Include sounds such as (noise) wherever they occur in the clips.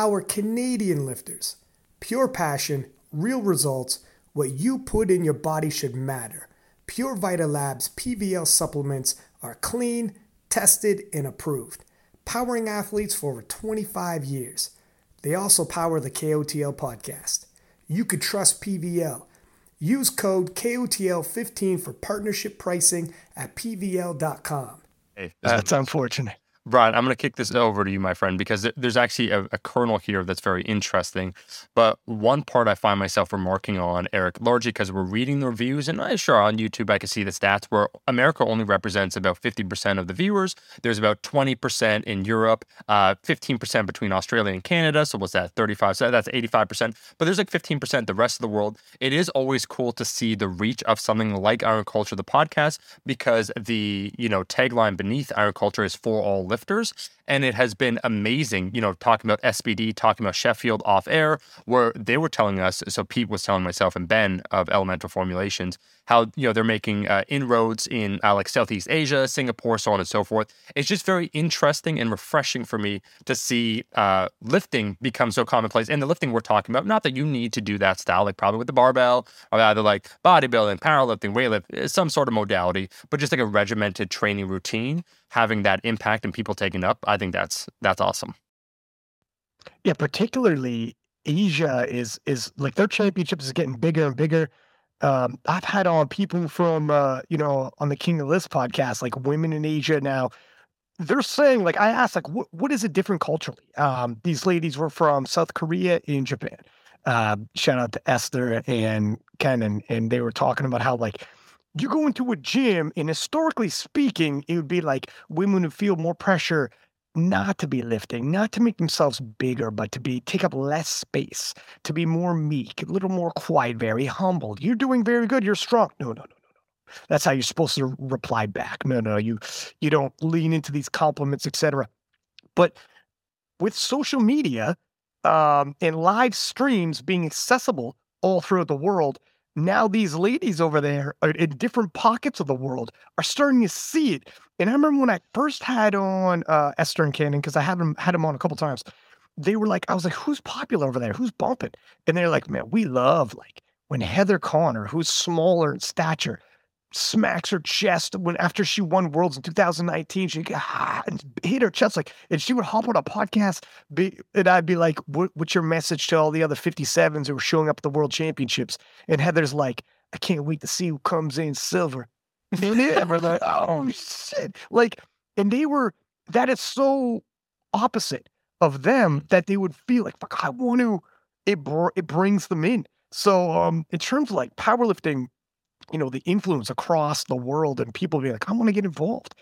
For our Canadian lifters, pure passion, real results, what you put in your body should matter. Pure Vita Labs PVL supplements are clean, tested, and approved, powering athletes for over 25 years. They also power the KOTL podcast. You could trust PVL. Use code KOTL15 for partnership pricing at PVL.com. Hey, That's um, unfortunate. Ryan, I'm going to kick this over to you, my friend, because there's actually a, a kernel here that's very interesting. But one part I find myself remarking on, Eric, largely because we're reading the reviews, and I'm sure, on YouTube, I can see the stats where America only represents about 50% of the viewers. There's about 20% in Europe, uh, 15% between Australia and Canada. So what's that? 35. So that's 85%. But there's like 15% the rest of the world. It is always cool to see the reach of something like Iron Culture, the podcast, because the you know tagline beneath Iron Culture is for all lifters lifters. And it has been amazing, you know, talking about SBD, talking about Sheffield off air, where they were telling us. So Pete was telling myself and Ben of Elemental Formulations how, you know, they're making uh, inroads in uh, like Southeast Asia, Singapore, so on and so forth. It's just very interesting and refreshing for me to see uh, lifting become so commonplace. And the lifting we're talking about, not that you need to do that style, like probably with the barbell or either like bodybuilding, powerlifting, weightlift, some sort of modality, but just like a regimented training routine having that impact and people taking up, I think that's that's awesome. Yeah, particularly Asia is is like their championships is getting bigger and bigger. Um, I've had on people from uh, you know on the King of Lifts podcast, like women in Asia now. They're saying like I asked like what what is it different culturally? Um, these ladies were from South Korea and Japan. Uh, shout out to Esther and Ken, and, and they were talking about how like you go into a gym and historically speaking, it would be like women would feel more pressure not to be lifting, not to make themselves bigger, but to be take up less space, to be more meek, a little more quiet, very humble. You're doing very good. You're strong. No, no, no, no, no. That's how you're supposed to reply back. No, no, you you don't lean into these compliments, etc. But with social media um, and live streams being accessible all throughout the world, now these ladies over there in different pockets of the world are starting to see it. And I remember when I first had on uh, Esther and Cannon, because I them had them on a couple times, they were like, I was like, who's popular over there? Who's bumping? And they're like, man, we love like when Heather Connor, who's smaller in stature, smacks her chest when after she won worlds in 2019 she ah, hit her chest like and she would hop on a podcast be, and i'd be like what, what's your message to all the other 57s who are showing up at the world championships? And heather's like i can't wait to see who comes in silver. (laughs) And they were like oh shit. Like and they were that is so opposite of them that they would feel like fuck i want to it, br- it brings them in. So um in terms of like powerlifting you know, the influence across the world and people be like, I want to get involved.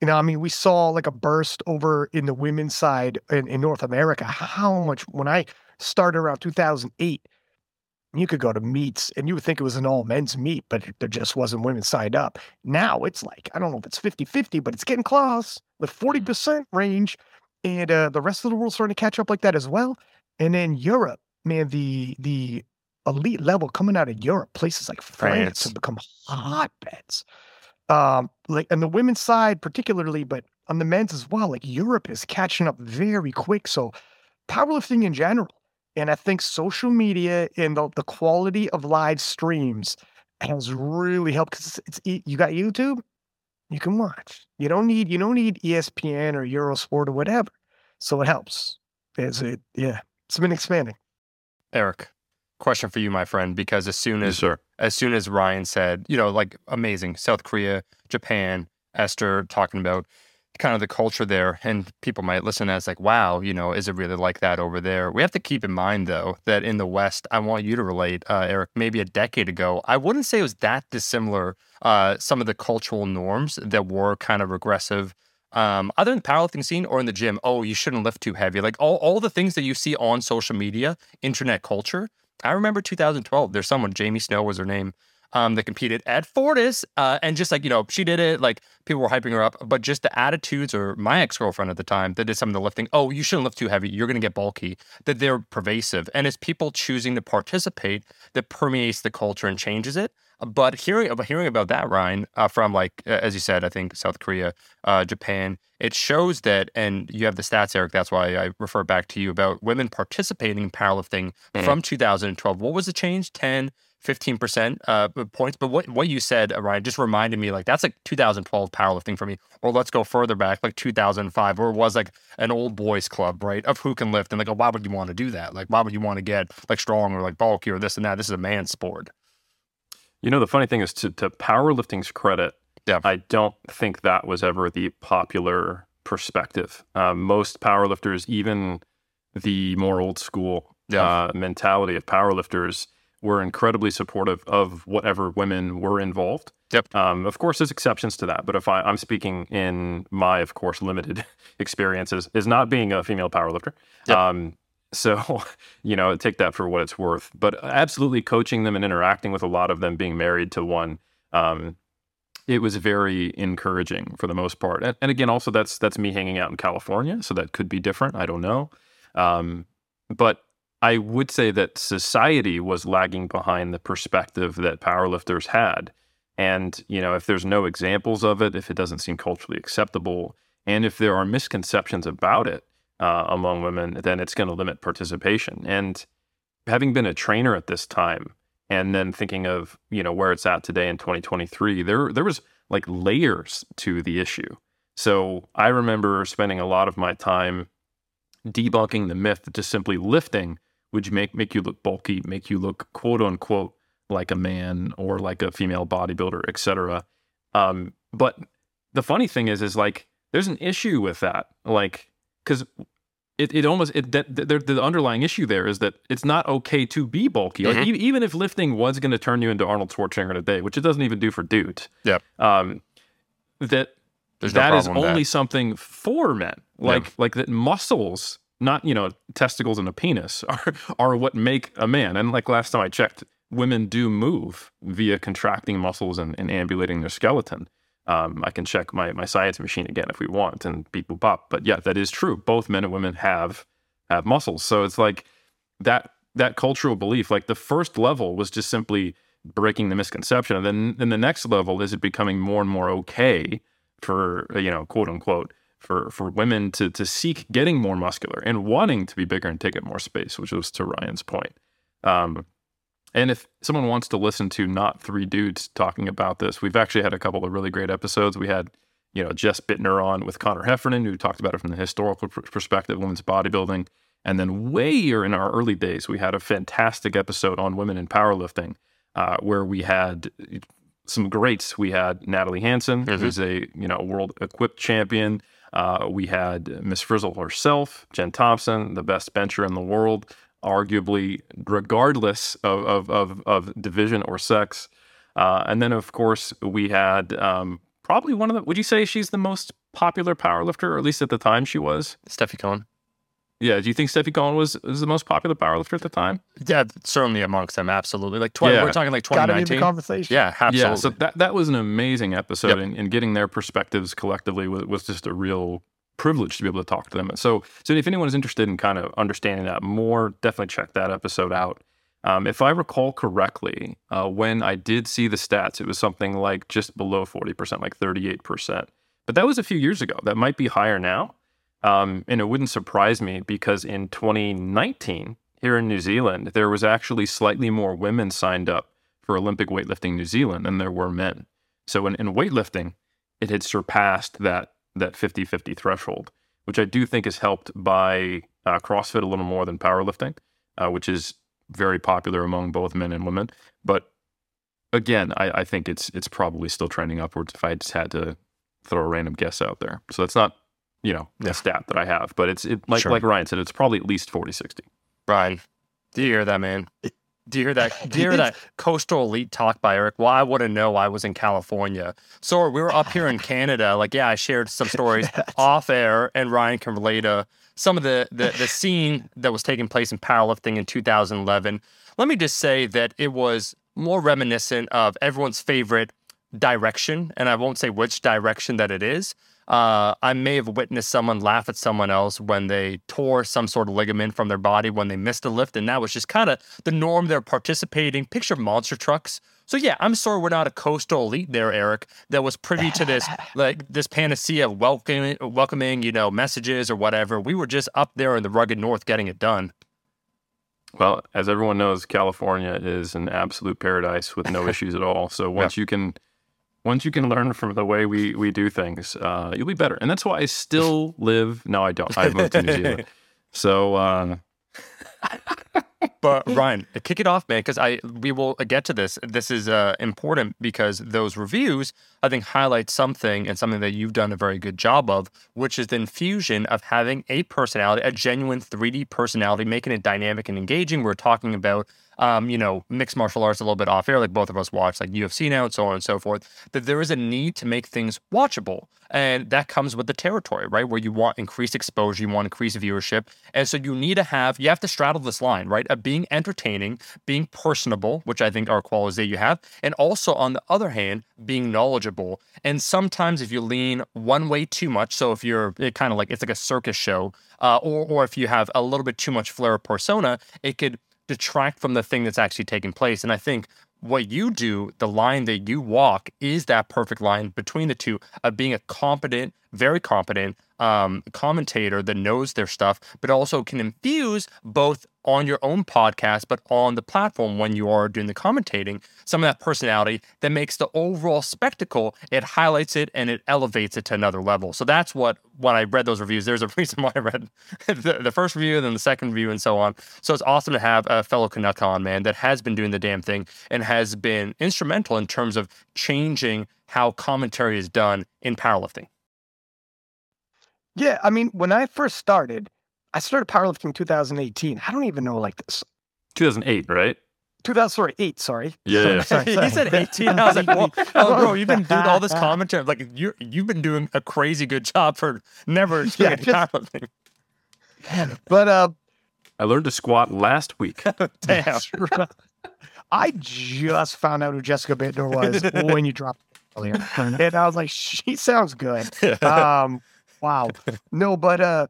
You know, I mean, we saw like a burst over in the women's side in, in North America. How much when I started around 2008, you could go to meets and you would think it was an all men's meet, but there just wasn't women signed up. Now it's like, I don't know if it's 50 50, but it's getting close, the 40% range. And uh, the rest of the world's starting to catch up like that as well. And then Europe, man, the the elite level coming out of Europe, places like France, France. have become hotbeds. Um, like on the women's side, particularly, but on the men's as well, like Europe is catching up very quick. So powerlifting in general, and I think social media and the, the quality of live streams has really helped because it's, it's you got YouTube, you can watch. You don't need you don't need ESPN or Eurosport or whatever. So it helps. Is it? Yeah, it's been expanding. Eric, question for you, my friend, because as soon as sir. as soon as Ryan said, you know, like amazing South Korea, Japan, Esther talking about kind of the culture there, and people might listen as like, wow, you know, is it really like that over there? We have to keep in mind though that in the West, I want you to relate, uh, Eric, maybe a decade ago, I wouldn't say it was that dissimilar. Uh, some of the cultural norms that were kind of regressive. Um, either in the powerlifting scene or in the gym, oh, you shouldn't lift too heavy. Like all, all the things that you see on social media, internet culture, I remember 2012. There's someone, Jamie Snow was her name. um, that competed at Fortis. Uh, and just like, you know, she did it, like people were hyping her up, but just the attitudes, or my ex girlfriend at the time that did some of the lifting, oh, you shouldn't lift too heavy. You're going to get bulky, that they're pervasive. And it's people choosing to participate that permeates the culture and changes it. But hearing about hearing about that, Ryan, uh, from like as you said, I think South Korea, uh, Japan, it shows that, and you have the stats, Eric. That's why I refer back to you about women participating in powerlifting mm-hmm. from 2012. What was the change? 10, 15% uh, points. But what, what you said, uh, Ryan, just reminded me like that's like 2012 powerlifting for me. Or let's go further back, like 2005, where it was like an old boys club, right? Of who can lift. And like, oh, why would you want to do that? Like, why would you want to get like strong or like bulky or this and that? This is a man's sport. You know, the funny thing is to, to powerlifting's credit, yeah. I don't think that was ever the popular perspective. Uh, most powerlifters, even the more old school yeah. uh, mentality of powerlifters, were incredibly supportive of whatever women were involved. Yep. Um, of course, there's exceptions to that, but if I, am speaking in my, of course, limited (laughs) experiences, is not being a female powerlifter. Yep. Um, so, (laughs) you know, take that for what it's worth. But absolutely coaching them and interacting with a lot of them being married to one, um, it was very encouraging for the most part. And, and, again, also that's that's me hanging out in California, so that could be different. I don't know. Um, but I would say that society was lagging behind the perspective that powerlifters had. And, you know, if there's no examples of it, if it doesn't seem culturally acceptable, and if there are misconceptions about it, uh, among women, then it's going to limit participation. And having been a trainer at this time, and then thinking of you know where it's at today in 2023, there there was like layers to the issue. So I remember spending a lot of my time debunking the myth that just simply lifting would make make you look bulky, make you look quote unquote like a man or like a female bodybuilder, etc. Um, but the funny thing is, is like there's an issue with that. Like because it, it almost it that the, the, underlying issue there is that it's not okay to be bulky. Mm-hmm. Like, even if lifting was going to turn you into Arnold Schwarzenegger today, which it doesn't even do for dudes. Yeah. Um, that There's that no is only that. something for men. Like yeah. like that muscles, not you know testicles and a penis, (laughs) are are what make a man. And like last time I checked, women do move via contracting muscles and, and ambulating their skeleton. Um, I can check my, my science machine again if we want and beep boop pop. But yeah, that is true. Both men and women have have muscles. So it's like that that cultural belief. Like the first level was just simply breaking the misconception, and then then the next level is it becoming more and more okay for you know quote unquote for for women to to seek getting more muscular and wanting to be bigger and take up more space, which was to Ryan's point. Um, and if someone wants to listen to not three dudes talking about this, we've actually had a couple of really great episodes. We had, you know, Jess Buettner on with Conor Heffernan, who talked about it from the historical pr- perspective, women's bodybuilding. And then way in our early days, we had a fantastic episode on women in powerlifting, uh, where we had some greats. We had Natalie Hanson, mm-hmm. who's a you know world equipped champion. Uh, we had Miss Frizzle herself, Jen Thompson, the best bencher in the world arguably, regardless of, of, of, of division or sex. Uh, and then, of course, we had um, probably one of the, would you say she's the most popular powerlifter, or at least at the time she was? Stefi Cohen. Yeah, do you think Stefi Cohen was, was the most popular powerlifter at the time? Yeah, certainly amongst them, absolutely. Like 20, yeah. we're talking like 2019. conversation. Yeah, absolutely. Yeah, so that, that was an amazing episode, yep. and, and getting their perspectives collectively was, was just a real privileged to be able to talk to them. So, so if anyone is interested in kind of understanding that more, definitely check that episode out. Um, if I recall correctly, uh, when I did see the stats, it was something like just below 40%, like 38%. But that was a few years ago. That might be higher now. Um, and it wouldn't surprise me because in 2019, here in New Zealand, there was actually slightly more women signed up for Olympic weightlifting New Zealand than there were men. So in, in weightlifting, it had surpassed that that 50-50 threshold, which I do think is helped by uh, CrossFit a little more than powerlifting, uh, which is very popular among both men and women. But again, I, I, think it's it's probably still trending upwards if I just had to throw a random guess out there. So that's not, you know, a stat that I have, but it's it, like sure. like Ryan said, it's probably at least 40, 60. Ryan, do you hear that, man? Do you hear that? Do you hear that coastal elite talk by Eric? Well, I wouldn't know. I was in California, so we were up here in Canada. Like, yeah, I shared some (laughs) stories off air, and Ryan can relate to some of the, the the (laughs) scene that was taking place in powerlifting in 2011. Let me just say that it was more reminiscent of everyone's favorite direction, and I won't say which direction that it is. Uh, I may have witnessed someone laugh at someone else when they tore some sort of ligament from their body when they missed a lift, and that was just kind of the norm. They're participating. Picture monster trucks. So yeah, I'm sorry we're not a coastal elite there, Eric, that was privy to this (laughs) like this panacea of welcoming, welcoming, you know, messages or whatever. We were just up there in the rugged north getting it done. Well, as everyone knows, California is an absolute paradise with no (laughs) issues at all. So once yeah. you can once you can learn from the way we we do things, uh, you'll be better. And that's why I still (laughs) live. No, I don't. I've moved to New Zealand. (laughs) So, uh, (laughs) but Ryan, kick it off, man, because I we will get to this. This is uh, important because those reviews, I think, highlight something and something that you've done a very good job of, which is the infusion of having a personality, a genuine 3D personality, making it dynamic and engaging. We're talking about um, you know, mixed martial arts a little bit off air, like both of us watch, like UFC now and so on and so forth, that there is a need to make things watchable. And that comes with the territory, right? Where you want increased exposure, you want increased viewership. And so you need to have, you have to straddle this line, right? Of being entertaining, being personable, which I think are qualities that you have. And also, on the other hand, being knowledgeable. And sometimes if you lean one way too much, so if you're it kind of like, it's like a circus show, uh, or, or if you have a little bit too much flair of persona, it could detract from the thing that's actually taking place. And I think what you do, the line that you walk, is that perfect line between the two of being a competent, very competent um, commentator that knows their stuff, but also can infuse both on your own podcast, but on the platform when you are doing the commentating, some of that personality that makes the overall spectacle, it highlights it and it elevates it to another level. So that's what, when I read those reviews, there's a (laughs) reason why I read the, the first review, then the second review, and so on. So it's awesome to have a fellow Canuck on, man, that has been doing the damn thing and has been instrumental in terms of changing how commentary is done in powerlifting. Yeah, I mean, when I first started, I started powerlifting in 2018. I don't even know like this. 2008, right? 2008, sorry, eight, sorry. (laughs) Yeah, sorry, sorry, sorry. he said 18. I (laughs) was like, well, (laughs) oh, bro, you've been doing all this commentary. Like, you you've been doing a crazy good job for never yeah, just, powerlifting. But uh, I learned to squat last week. Damn. I just found out who Jessica Buettner was when you dropped earlier. and I was like, she sounds good. Um, wow. (laughs) No, but uh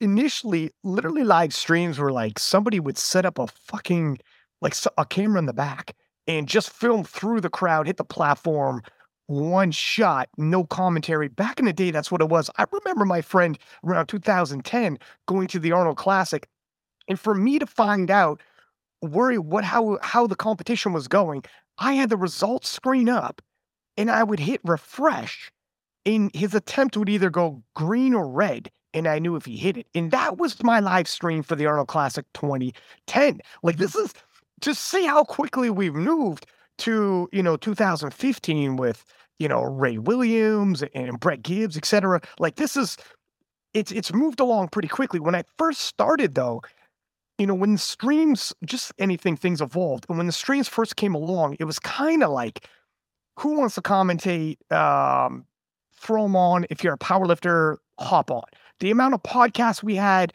initially literally live streams were like somebody would set up a fucking like a camera in the back and just film through the crowd, hit the platform, one shot, no commentary. Back in the day, that's what it was. I remember my friend around 2010 going to the Arnold Classic, and for me to find out worry what how how the competition was going, I had the results screen up, and I would hit refresh, in his attempt would either go green or red. And I knew if he hit it. And that was my live stream for the Arnold Classic 2010. Like, this is to see how quickly we've moved to, you know, 2015 with, you know, Ray Williams and Brett Gibbs, etc. Like, this is, it's, it's moved along pretty quickly. When I first started, though, you know, when streams, just anything, things evolved. And when the streams first came along, it was kind of like, who wants to commentate um, throw them on. If you're a powerlifter, hop on. The amount of podcasts we had,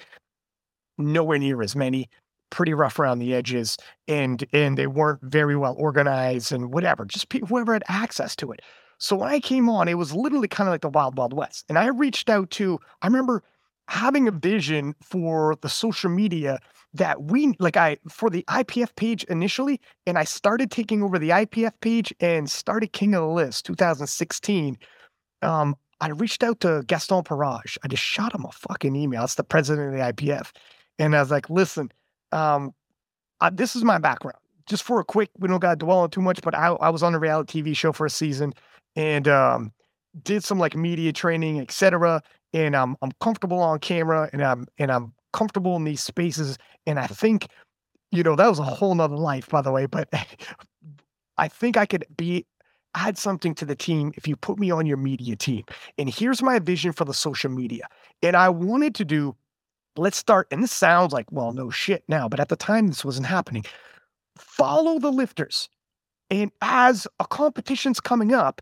nowhere near as many. Pretty rough around the edges, and and they weren't very well organized and whatever. Just whoever had access to it. So when I came on, it was literally kind of like the wild wild west. And I reached out to. I remember having a vision for the social media that we like I for the IPF page initially, and I started taking over the IPF page and started King of the Lifts 2016 um, I reached out to Gaston Parage. I just shot him a fucking email. It's the president of the IPF. And I was like, listen, um, I, this is my background. Just for a quick, we don't got to dwell on too much, but I, I was on a reality TV show for a season and um, did some like media training, etc. And I'm I'm comfortable on camera and I'm and I'm comfortable in these spaces. And I think, you know, that was a whole nother life, by the way. But (laughs) I think I could be add something to the team if you put me on your media team. And here's my vision for the social media. And I wanted to do, let's start, and this sounds like, well, no shit now, but at the time this wasn't happening. Follow the lifters. And as a competition's coming up,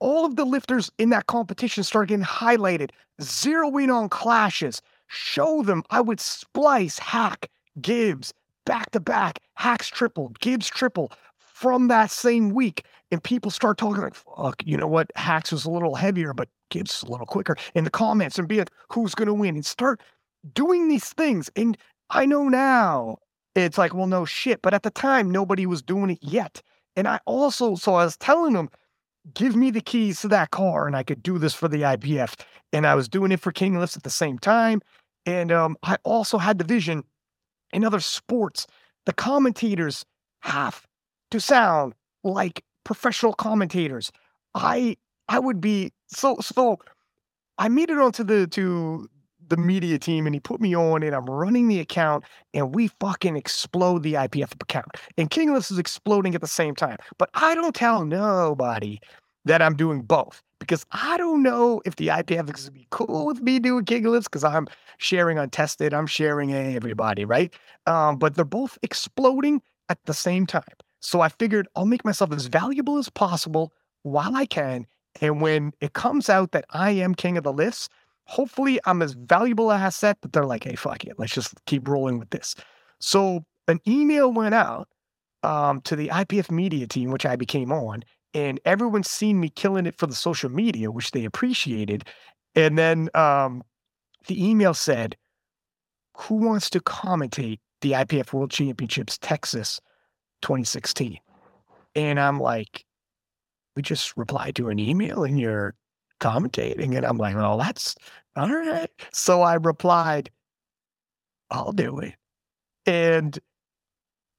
all of the lifters in that competition start getting highlighted, zero in on clashes, show them I would splice, Haack, Gibbs, back to back. Haack's triple, Gibbs triple from that same week. And people start talking like, fuck, you know what? Haack's was a little heavier, but Gibbs a little quicker in the comments and be like, who's going to win? And start doing these things. And I know now it's like, well, no shit. But at the time, nobody was doing it yet. And I also, so I was telling them, give me the keys to that car and I could do this for the IPF. And I was doing it for King Lifts at the same time. And um, I also had the vision in other sports, the commentators have to sound like professional commentators. I I would be so so I made it onto the to the media team and he put me on and I'm running the account and we fucking explode the IPF account. And King Lifts is exploding at the same time. But I don't tell nobody that I'm doing both because I don't know if the IPF is gonna be cool with me doing King Lifts because I'm sharing untested, I'm sharing everybody, right? Um, but they're both exploding at the same time. So I figured I'll make myself as valuable as possible while I can. And when it comes out that I am king of the lifts, hopefully I'm as valuable as asset that they're like, hey, fuck it, let's just keep rolling with this. So an email went out um, to the IPF media team, which I became on, and everyone's seen me killing it for the social media, which they appreciated. And then um, the email said, Who wants to commentate the IPF World Championships Texas 2016? And I'm like, We just replied to an email and you're commentating. And I'm like, Well, that's all right. So I replied, I'll do it. And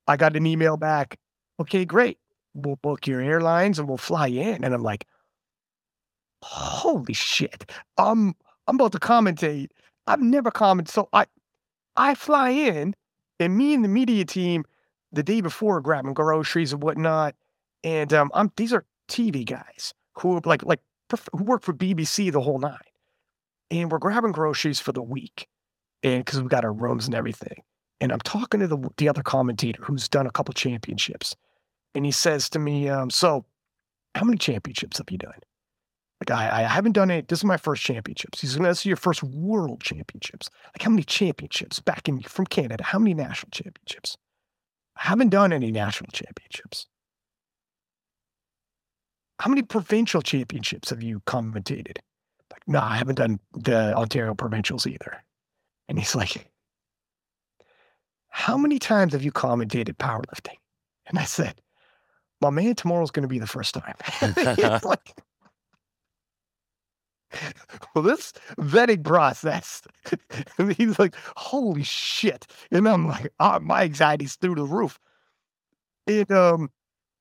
I got an email back. Okay, great we'll book your airlines and we'll fly in. And I'm like, holy shit. I'm I'm about to commentate. I've never commented. So I I fly in and me and the media team the day before grabbing groceries and whatnot. And um, I'm these are TV guys who like like who work for BBC the whole nine. And we're grabbing groceries for the week. And because we've got our rooms and everything. And I'm talking to the the other commentator who's done a couple championships and he says to me, um, "So, how many championships have you done?" Like, I, I haven't done any. This is my first championships. He's going to see your first world championships. Like, how many championships back in from Canada? How many national championships? Haven't done any national championships. How many provincial championships have you commentated? Like, no, I haven't done the Ontario provincials either. And he's like, How many times have you commentated powerlifting? And I said, my man, tomorrow's going to be the first time. (laughs) like, (laughs) well, this vetting process, (laughs) he's like, holy shit. And I'm like, oh, my anxiety's through the roof. And um,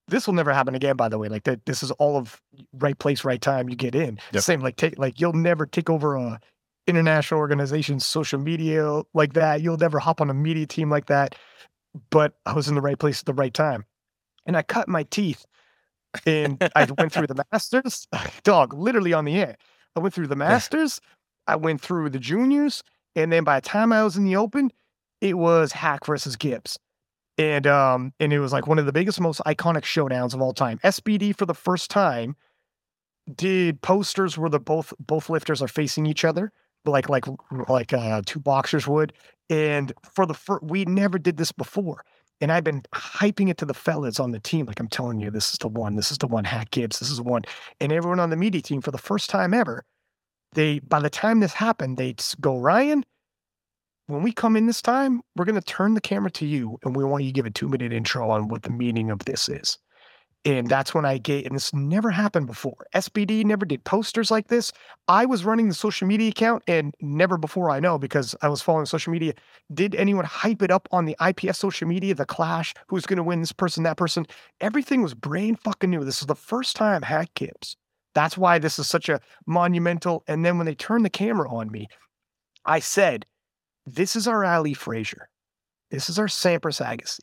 this will never happen again, by the way. Like that, this is all of right place, right time. You get in. Yep. Same, like take, like you'll never take over a international organization's social media like that. You'll never hop on a media team like that. But I was in the right place at the right time and I cut my teeth. And I went through the (laughs) masters, dog, literally on the air. I went through the masters, I went through the juniors, and then by the time I was in the open, it was Haack versus Gibbs. And um, and it was like one of the biggest, most iconic showdowns of all time. SBD for the first time did posters where the both both lifters are facing each other, like like like uh, two boxers would. And for the first, we never did this before. And I've been hyping it to the fellas on the team. Like I'm telling you, this is the one. This is the one. Haack Gibbs. This is the one. And everyone on the media team for the first time ever, they by the time this happened, they go, Ryan, when we come in this time, we're going to turn the camera to you, and we want you to give a two minute intro on what the meaning of this is. And that's when I get, and this never happened before. SBD never did posters like this. I was running the social media account, and never before I know because I was following social media. Did anyone hype it up on the IPF social media, the clash, who's going to win this person, that person? Everything was brain fucking new. This is the first time Haack Gibbs. That's why this is such a monumental. And then when they turned the camera on me, I said, This is our Ali Frazier. This is our Sampras Agassi.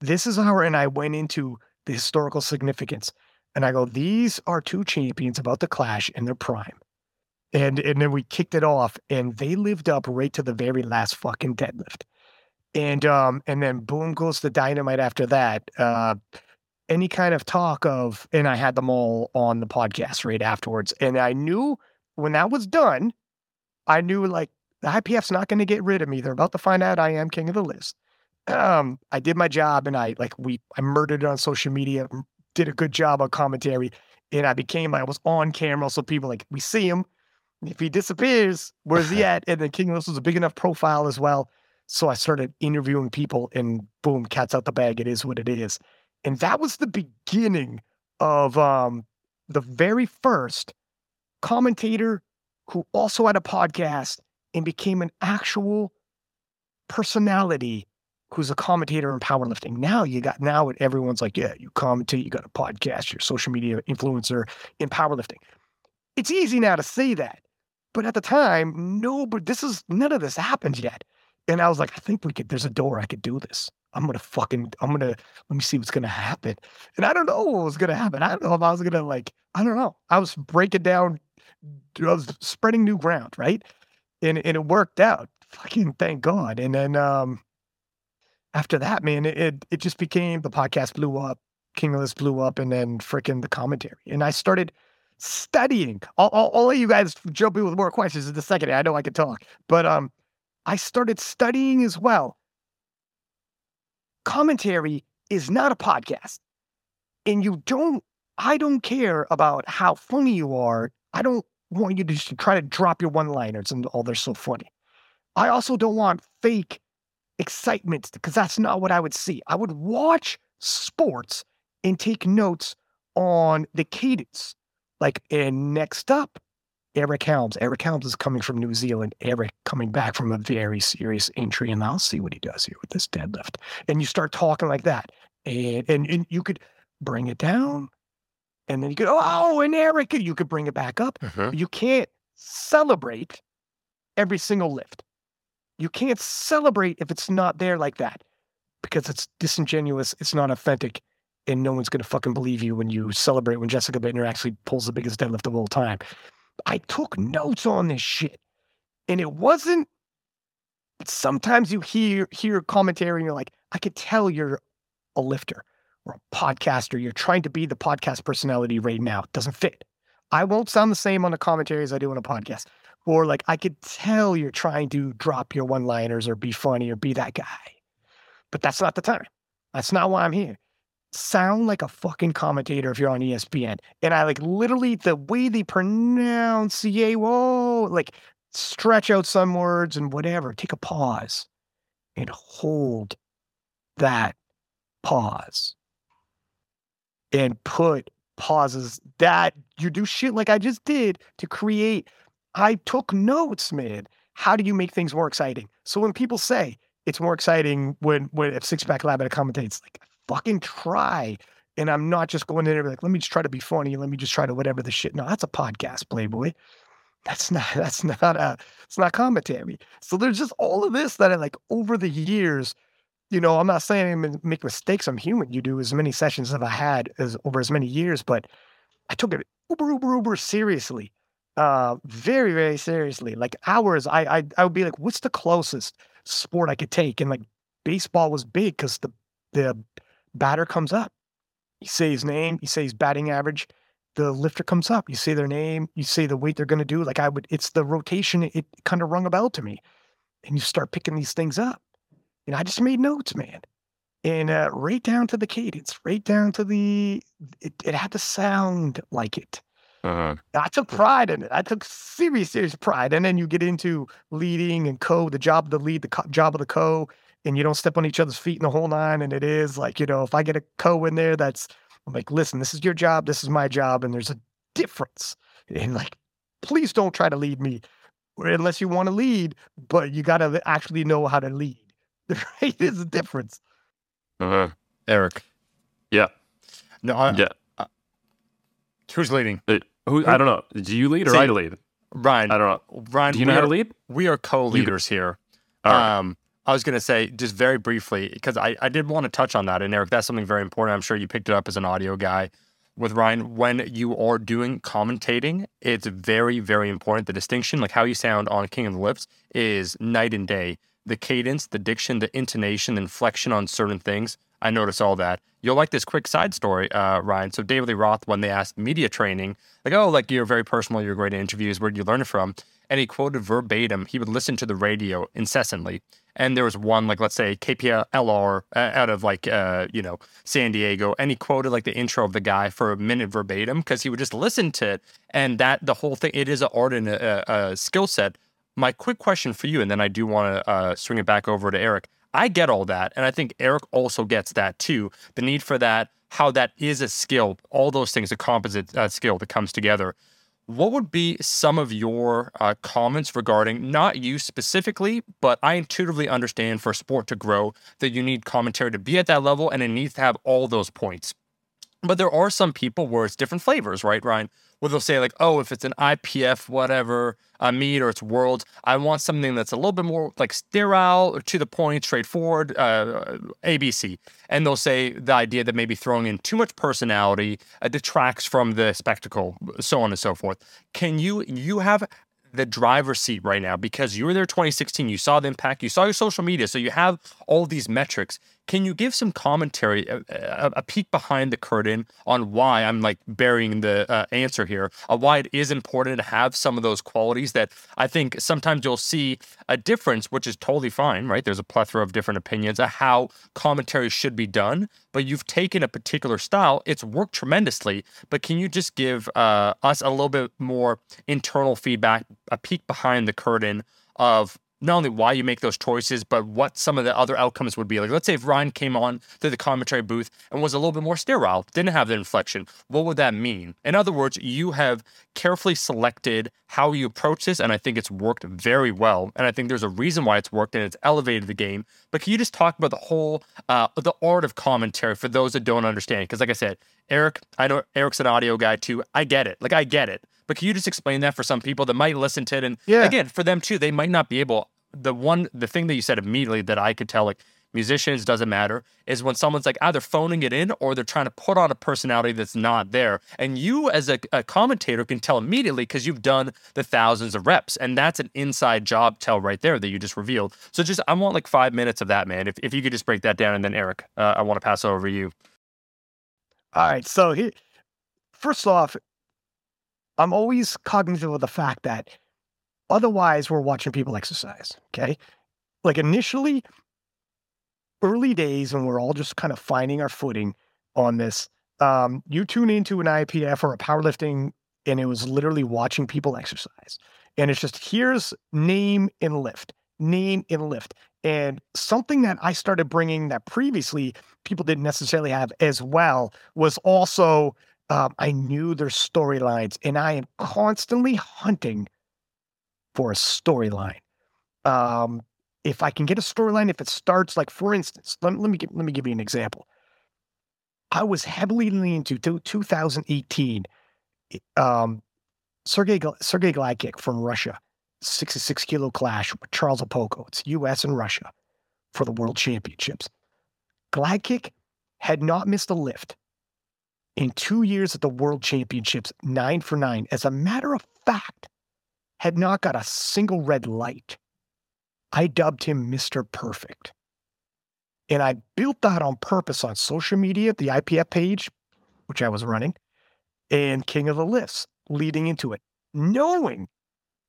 This is our, and I went into the historical significance. And I go, these are two champions about to clash in their prime. And and then we kicked it off and they lived up right to the very last fucking deadlift. And um and then boom goes the dynamite after that. Uh any kind of talk of and I had them all on the podcast right afterwards. And I knew when that was done, I knew like the IPF's not going to get rid of me. They're about to find out I am king of the lifts. Um, I did my job and I like we I murdered it on social media, did a good job on commentary, and I became I was on camera, so people like we see him. If he disappears, where's he (laughs) at? And then King Lifts was a big enough profile as well. So I started interviewing people and boom, cat's out the bag. It is what it is. And that was the beginning of um, the very first commentator who also had a podcast and became an actual personality who's a commentator in powerlifting. Now you got now everyone's like, yeah, you commentate, you got a podcast, you're a social media influencer in powerlifting. It's easy now to say that. But at the time, no, but this is none of this happened yet. And I was like, I think we could, there's a door I could do this. I'm gonna fucking, I'm gonna, let me see what's gonna happen. And I don't know what was gonna happen. I don't know if I was gonna like, I don't know. I was breaking down, I was spreading new ground, right? And and it worked out. Fucking thank God. And then um after that, man, it, it, just became the podcast blew up, King of Lifts blew up, and then freaking the commentary. And I started studying. All, all, all of you guys jump in with more questions in a second. I know I can talk, but um, I started studying as well. Commentary is not a podcast, and you don't. I don't care about how funny you are. I don't want you to just try to drop your one-liners and oh, they're so funny. I also don't want fake excitement because that's not what I would see. I would watch sports and take notes on the cadence. Like, and next up, Eric Helms. Eric Helms is coming from New Zealand. Eric coming back from a very serious injury, and I'll see what he does here with this deadlift. And you start talking like that, and and, and you could bring it down, and then you could oh, and Eric, you could bring it back up. Mm-hmm. You can't celebrate every single lift. You can't celebrate if it's not there like that because it's disingenuous, it's not authentic, and no one's going to fucking believe you when you celebrate when Jessica Buettner actually pulls the biggest deadlift of all time. I took notes on this shit, and it wasn't. Sometimes you hear hear commentary and you're like, I could tell you're a lifter or a podcaster. You're trying to be the podcast personality right now. It doesn't fit. I won't sound the same on the commentary as I do on a podcast or like I could tell you're trying to drop your one liners or be funny or be that guy. But that's not the time. That's not why I'm here. Sound like a fucking commentator if you're on ESPN. And I like literally the way they pronounce yeah, whoa, like stretch out some words and whatever. Take a pause and hold that pause and put pauses that you do shit like I just did to create I took notes, man. How do you make things more exciting? So when people say it's more exciting when when if Six Pack Lab at a commentates, like fucking try. And I'm not just going in there like, let me just try to be funny. Let me just try to whatever the shit. No, that's a podcast, Playboy. That's not (laughs) that's not a it's not commentary. So there's just all of this that I like over the years. You know, I'm not saying I make mistakes. I'm human. You do as many sessions as I had as over as many years, but I took it uber uber uber seriously uh, very, very seriously. Like hours, I, I, I would be like, what's the closest sport I could take? And like baseball was big because the, the batter comes up. You say his name, you say his batting average, the lifter comes up. You say their name, you say the weight they're going to do. Like I would, it's the rotation. It, it kind of rung a bell to me. And you start picking these things up. And I just made notes, man. And uh, right down to the cadence, right down to the, it, it had to sound like it. Uh-huh. I took pride in it. I took serious, serious pride. And then you get into leading and co, the job of the lead, the co- job of the co, and you don't step on each other's feet in the whole nine. And it is like, you know, if I get a co in there, that's I'm like, listen, this is your job, this is my job, and there's a difference. And like, please don't try to lead me unless you want to lead, but you got to actually know how to lead. (laughs) Right? There's a difference. Uh-huh. Eric. Yeah. No, I, yeah. Uh, who's leading? It, who, I don't know. Do you lead or See, I lead? Ryan. I don't know. Ryan, do you know how to lead? We are co-leaders here. Right. Um, I was going to say just very briefly because I, I did want to touch on that, and Eric, that's something very important. I'm sure you picked it up as an audio guy with Ryan. When you are doing commentating, it's very very important. The distinction, like how you sound on King of the Lifts, is night and day. The cadence, the diction, the intonation, inflection on certain things. I notice all that. You'll like this quick side story, uh, Ryan. So David Lee Roth, when they asked media training, like, oh, like you're very personal, you're great at interviews. Where did you learn it from? and he quoted verbatim. He would listen to the radio incessantly, and there was one like let's say KPLR uh, out of like uh, you know San Diego, and he quoted like the intro of the guy for a minute verbatim because he would just listen to it, and that the whole thing it is an art and a, a, a skill set. My quick question for you, and then I do want to uh, swing it back over to Eric. I get all that, and I think Eric also gets that too. The need for that, how that is a skill, all those things, a composite uh, skill that comes together what would be some of your uh, comments regarding not you specifically, but I intuitively understand for sport to grow that you need commentary to be at that level and it needs to have all those points. But there are some people where it's different flavors, right, Ryan? Where they'll say, like, oh, if it's an IPF, whatever, uh, meet or it's world, I want something that's a little bit more like sterile or to the point, straightforward, uh, ABC. And they'll say the idea that maybe throwing in too much personality uh, detracts from the spectacle, so on and so forth. Can you, you have the driver's seat right now because you were there 2016 you saw the impact you saw your social media so you have all these metrics can you give some commentary, a, a, peek behind the curtain on why I'm like burying the uh, answer here, uh, why it is important to have some of those qualities that I think sometimes you'll see a difference, which is totally fine, right? There's a plethora of different opinions of how commentary should be done, but you've taken a particular style. It's worked tremendously, but can you just give uh, us a little bit more internal feedback, a peek behind the curtain of not only why you make those choices, but what some of the other outcomes would be. Like, let's say if Ryan came on to the commentary booth and was a little bit more sterile, didn't have the inflection, what would that mean? In other words, you have carefully selected how you approach this, and I think it's worked very well. And I think there's a reason why it's worked and it's elevated the game. But can you just talk about the whole, uh, the art of commentary for those that don't understand? Because, like I said, Eric, I know Eric's an audio guy too. I get it. Like, I get it. But can you just explain that for some people that might listen to it? And yeah. again, for them too, they might not be able. The one, the thing that you said immediately that I could tell, like musicians doesn't matter, is when someone's like either phoning it in or they're trying to put on a personality that's not there. And you, as a, a commentator, can tell immediately because you've done the thousands of reps, and that's an inside job tell right there that you just revealed. So just, I want like five minutes of that, man. If if you could just break that down, and then Eric, uh, I want to pass over to you. All right. So here, first off, I'm always cognizant of the fact that otherwise we're watching people exercise. Okay. Like initially, early days when we're all just kind of finding our footing on this, um, you tune into an IPF or a powerlifting, and it was literally watching people exercise. And it's just here's name and lift, name and lift. And something that I started bringing that previously people didn't necessarily have as well was also um, I knew their storylines, and I am constantly hunting for a storyline. Um, if I can get a storyline, if it starts like, for instance, let, let me give, let me give you an example. I was heavily leaning to, to 2018. Um, Sergey Sergey Gladkikh from Russia, 66 kilo clash with Charles Okpoko. It's U.S. and Russia for the World Championships. Gladkikh had not missed a lift in two years at the World Championships, nine for nine, as a matter of fact, had not got a single red light. I dubbed him Mr. Perfect. And I built that on purpose on social media, the IPF page, which I was running, and King of the Lifts leading into it, knowing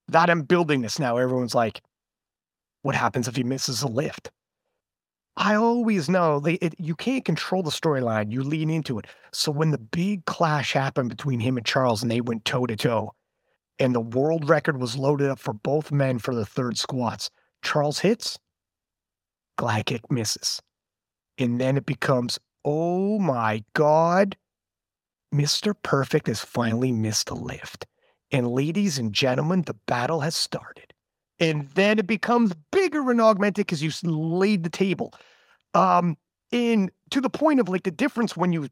that I'm building this now. Everyone's like, what happens if he misses a lift? I always know they, it, you can't control the storyline. You lean into it. So when the big clash happened between him and Charles and they went toe to toe, and the world record was loaded up for both men for the third squats, Charles hits, Gladkikh misses. And then it becomes, oh my God, Mr. Perfect has finally missed a lift. And ladies and gentlemen, the battle has started and then it becomes bigger and augmented because you laid the table. Um, in to the point of like the difference when you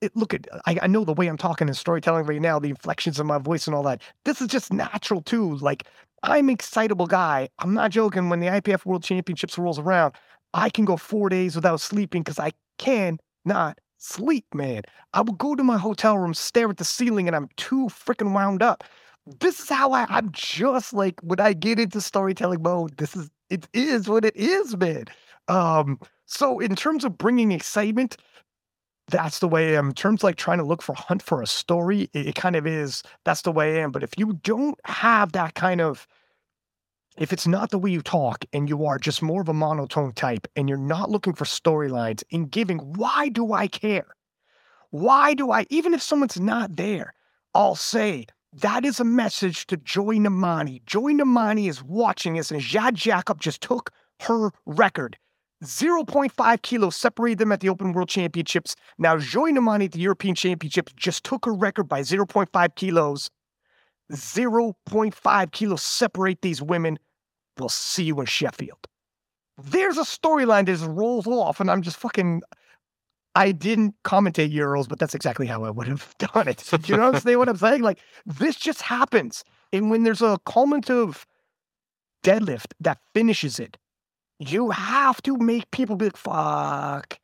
it, look at I, I know the way I'm talking and storytelling right now, the inflections of my voice and all that. This is just natural too. Like I'm excitable guy. I'm not joking. When the IPF World Championships rolls around, I can go four days without sleeping because I can not sleep, man. I will go to my hotel room, stare at the ceiling, and I'm too freaking wound up this is how I, I'm just like when I get into storytelling mode. This is it is what it is, man. Um, so in terms of bringing excitement, that's the way I am. In terms like trying to look for hunt for a story, it, it kind of is. That's the way I am. But if you don't have that kind of if it's not the way you talk and you are just more of a monotone type and you're not looking for storylines in giving, why do I care? Why do I, even if someone's not there, I'll say, that is a message to Joy Nnamani. Joy Nnamani is watching this, and Jade Jacob just took her record. 0.5 kilos separated them at the Open World Championships. Now, Joy Nnamani at the European Championships just took her record by 0.5 kilos. 0.5 kilos separate these women. We'll see you in Sheffield. There's a storyline that just rolls off, and I'm just fucking. I didn't commentate Euros, but that's exactly how I would have (laughs) done it. Do you understand what I'm saying? Like, this just happens. And when there's a cumulative deadlift that finishes it, you have to make people be like, fuck.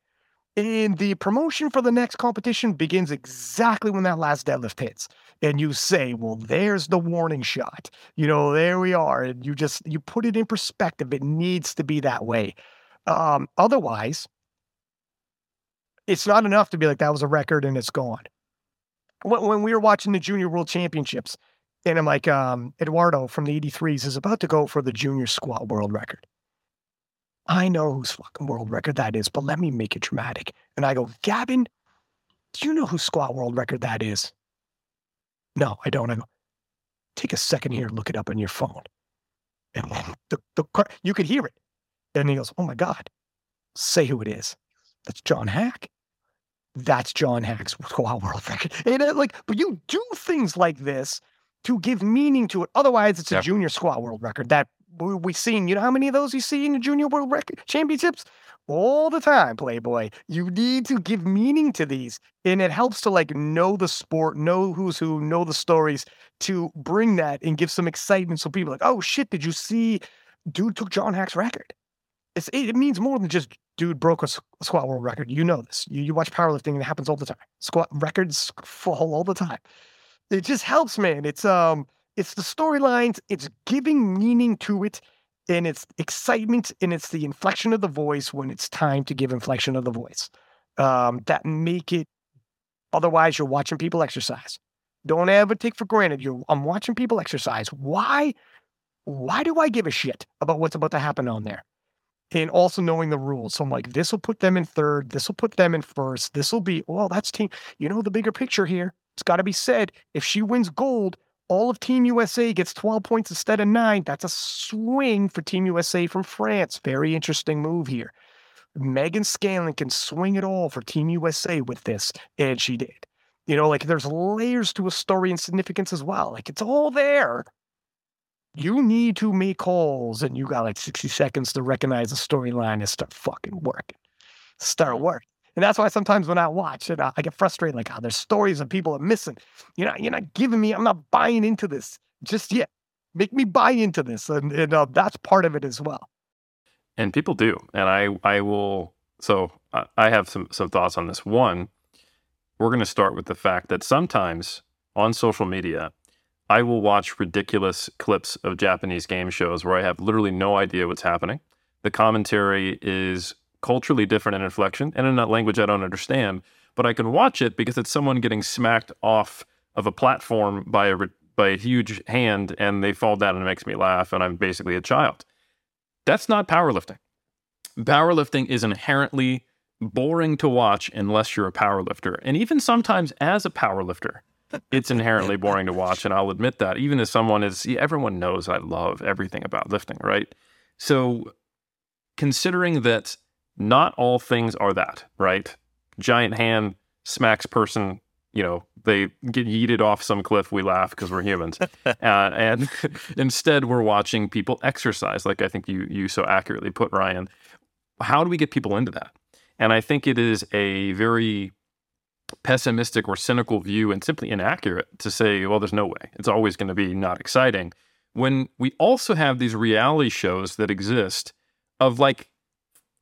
And the promotion for the next competition begins exactly when that last deadlift hits. And you say, well, there's the warning shot. You know, there we are. And you just, you put it in perspective. It needs to be that way. Um, otherwise, it's not enough to be like, that was a record and it's gone. When, when we were watching the Junior World Championships, and I'm like, um, Eduardo from the 83s is about to go for the junior squat world record. I know whose fucking world record that is, but let me make it dramatic. And I go, Gavin, do you know whose squat world record that is? No, I don't. I go, take a second here, look it up on your phone. And the, the, you could hear it. And he goes, oh my God, say who it is. That's John Haack. That's John Haack's (laughs) squat world record. And it, like, but you do things like this to give meaning to it. Otherwise, it's a junior squat world record that we've seen, you know how many of those you see in the junior world record championships? All the time, Playboy. You need to give meaning to these. And it helps to like know the sport, know who's who, know the stories to bring that and give some excitement. So people like, oh shit, did you see dude took John Haack's record? It's, it means more than just dude broke a squat world record. You know this. You, you watch powerlifting and it happens all the time. Squat records fall all the time. It just helps, man. It's um it's the storylines, it's giving meaning to it, and it's excitement, and it's the inflection of the voice when it's time to give inflection of the voice um, that make it. Otherwise, you're watching people exercise. Don't ever take for granted. You're I'm watching people exercise. Why? Why do I give a shit about what's about to happen on there? And also knowing the rules. So I'm like, this will put them in third. This will put them in first. This will be, well, that's team. You know, the bigger picture here. It's got to be said. If she wins gold, all of Team USA gets 12 points instead of nine. That's a swing for Team USA from France. Very interesting move here. Megan Scanlon can swing it all for Team USA with this, and she did. You know, like there's layers to a story and significance as well. Like it's all there. You need to make calls, and you got like 60 seconds to recognize the storyline and start fucking working. Start working. And that's why sometimes when I watch it, I, I get frustrated. Like, oh, there's stories of people are missing. You're not, you're not giving me. I'm not buying into this just yet. Make me buy into this, and, and uh, that's part of it as well. And people do, and I, I will. So I have some some thoughts on this. One, we're going to start with the fact that sometimes on social media, I will watch ridiculous clips of Japanese game shows where I have literally no idea what's happening. The commentary is culturally different in inflection and in that language I don't understand, but I can watch it because it's someone getting smacked off of a platform by a by a huge hand and they fall down and it makes me laugh and I'm basically a child. That's not powerlifting. Powerlifting is inherently boring to watch unless you're a powerlifter. And even sometimes as a powerlifter, it's inherently boring to watch and I'll admit that even as someone is everyone knows I love everything about lifting, right? So considering that not all things are that, right? Giant hand smacks person, you know, they get yeeted off some cliff. We laugh because we're humans. (laughs) uh, and (laughs) instead, we're watching people exercise, like I think you, you so accurately put, Ryan. How do we get people into that? And I think it is a very pessimistic or cynical view and simply inaccurate to say, well, there's no way. It's always going to be not exciting. When we also have these reality shows that exist of like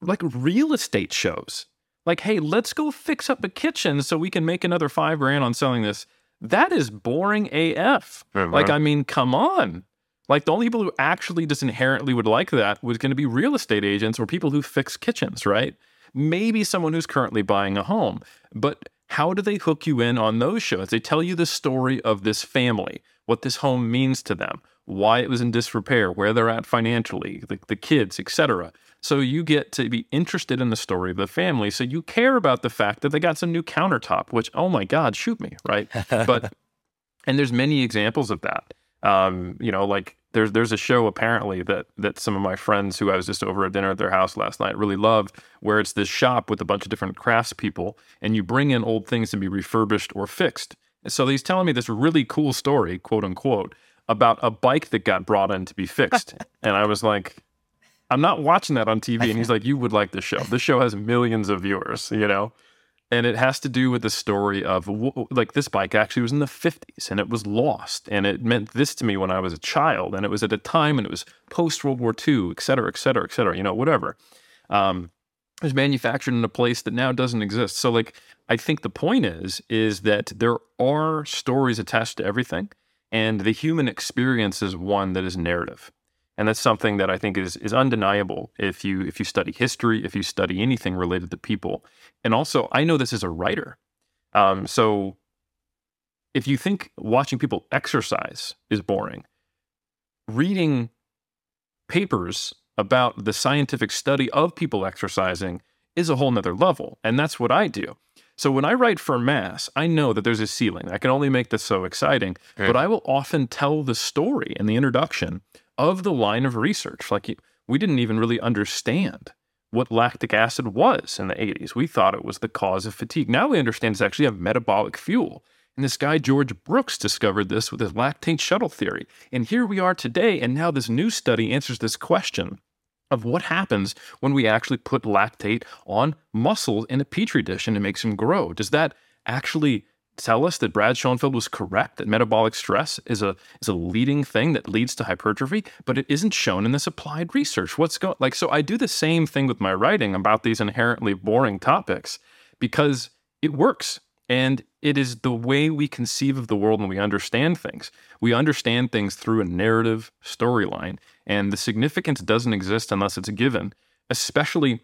like real estate shows. Like, hey, let's go fix up a kitchen so we can make another five grand on selling this. That is boring AF. Mm-hmm. Like, I mean, come on. Like the only people who actually just inherently would like that was going to be real estate agents or people who fix kitchens, right? Maybe someone who's currently buying a home. But how do they hook you in on those shows? They tell you the story of this family, what this home means to them, why it was in disrepair, where they're at financially, the, the kids, etc. So you get to be interested in the story of the family. So you care about the fact that they got some new countertop, which, oh my God, shoot me, right? but, (laughs) and there's many examples of that. Um, you know, like there's there's a show apparently that that some of my friends who I was just over at dinner at their house last night really love, where it's this shop with a bunch of different craftspeople, and you bring in old things to be refurbished or fixed. And so he's telling me this really cool story, quote unquote, about a bike that got brought in to be fixed, (laughs) and I was like, I'm not watching that on TV. And he's like, you would like this show. This show has millions of viewers, you know? And it has to do with the story of like this bike actually was in the 50s and it was lost. And it meant this to me when I was a child. And it was at a time and it was post World War II, et cetera, et cetera, et cetera, you know, whatever. Um, it was manufactured in a place that now doesn't exist. So like I think the point is, is that there are stories attached to everything. And the human experience is one that is narrative and that's something that I think is is undeniable if you if you study history, if you study anything related to people. And also, I know this as a writer, um, so if you think watching people exercise is boring, reading papers about the scientific study of people exercising is a whole nother level, and that's what I do. So when I write for mass, I know that there's a ceiling. I can only make this so exciting, but I will often tell the story in the introduction of the line of research. Like we didn't even really understand what lactic acid was in the 80s. We thought it was the cause of fatigue. Now we understand it's actually a metabolic fuel. And this guy, George Brooks, discovered this with his lactate shuttle theory. And here we are today. And now this new study answers this question of what happens when we actually put lactate on muscle in a petri dish and it makes them grow. Does that actually tell us that Brad Schoenfeld was correct that metabolic stress is a is a leading thing that leads to hypertrophy, but it isn't shown in this applied research. What's going like so I do the same thing with my writing about these inherently boring topics because it works and it is the way we conceive of the world and we understand things. We understand things through a narrative storyline and the significance doesn't exist unless it's given, especially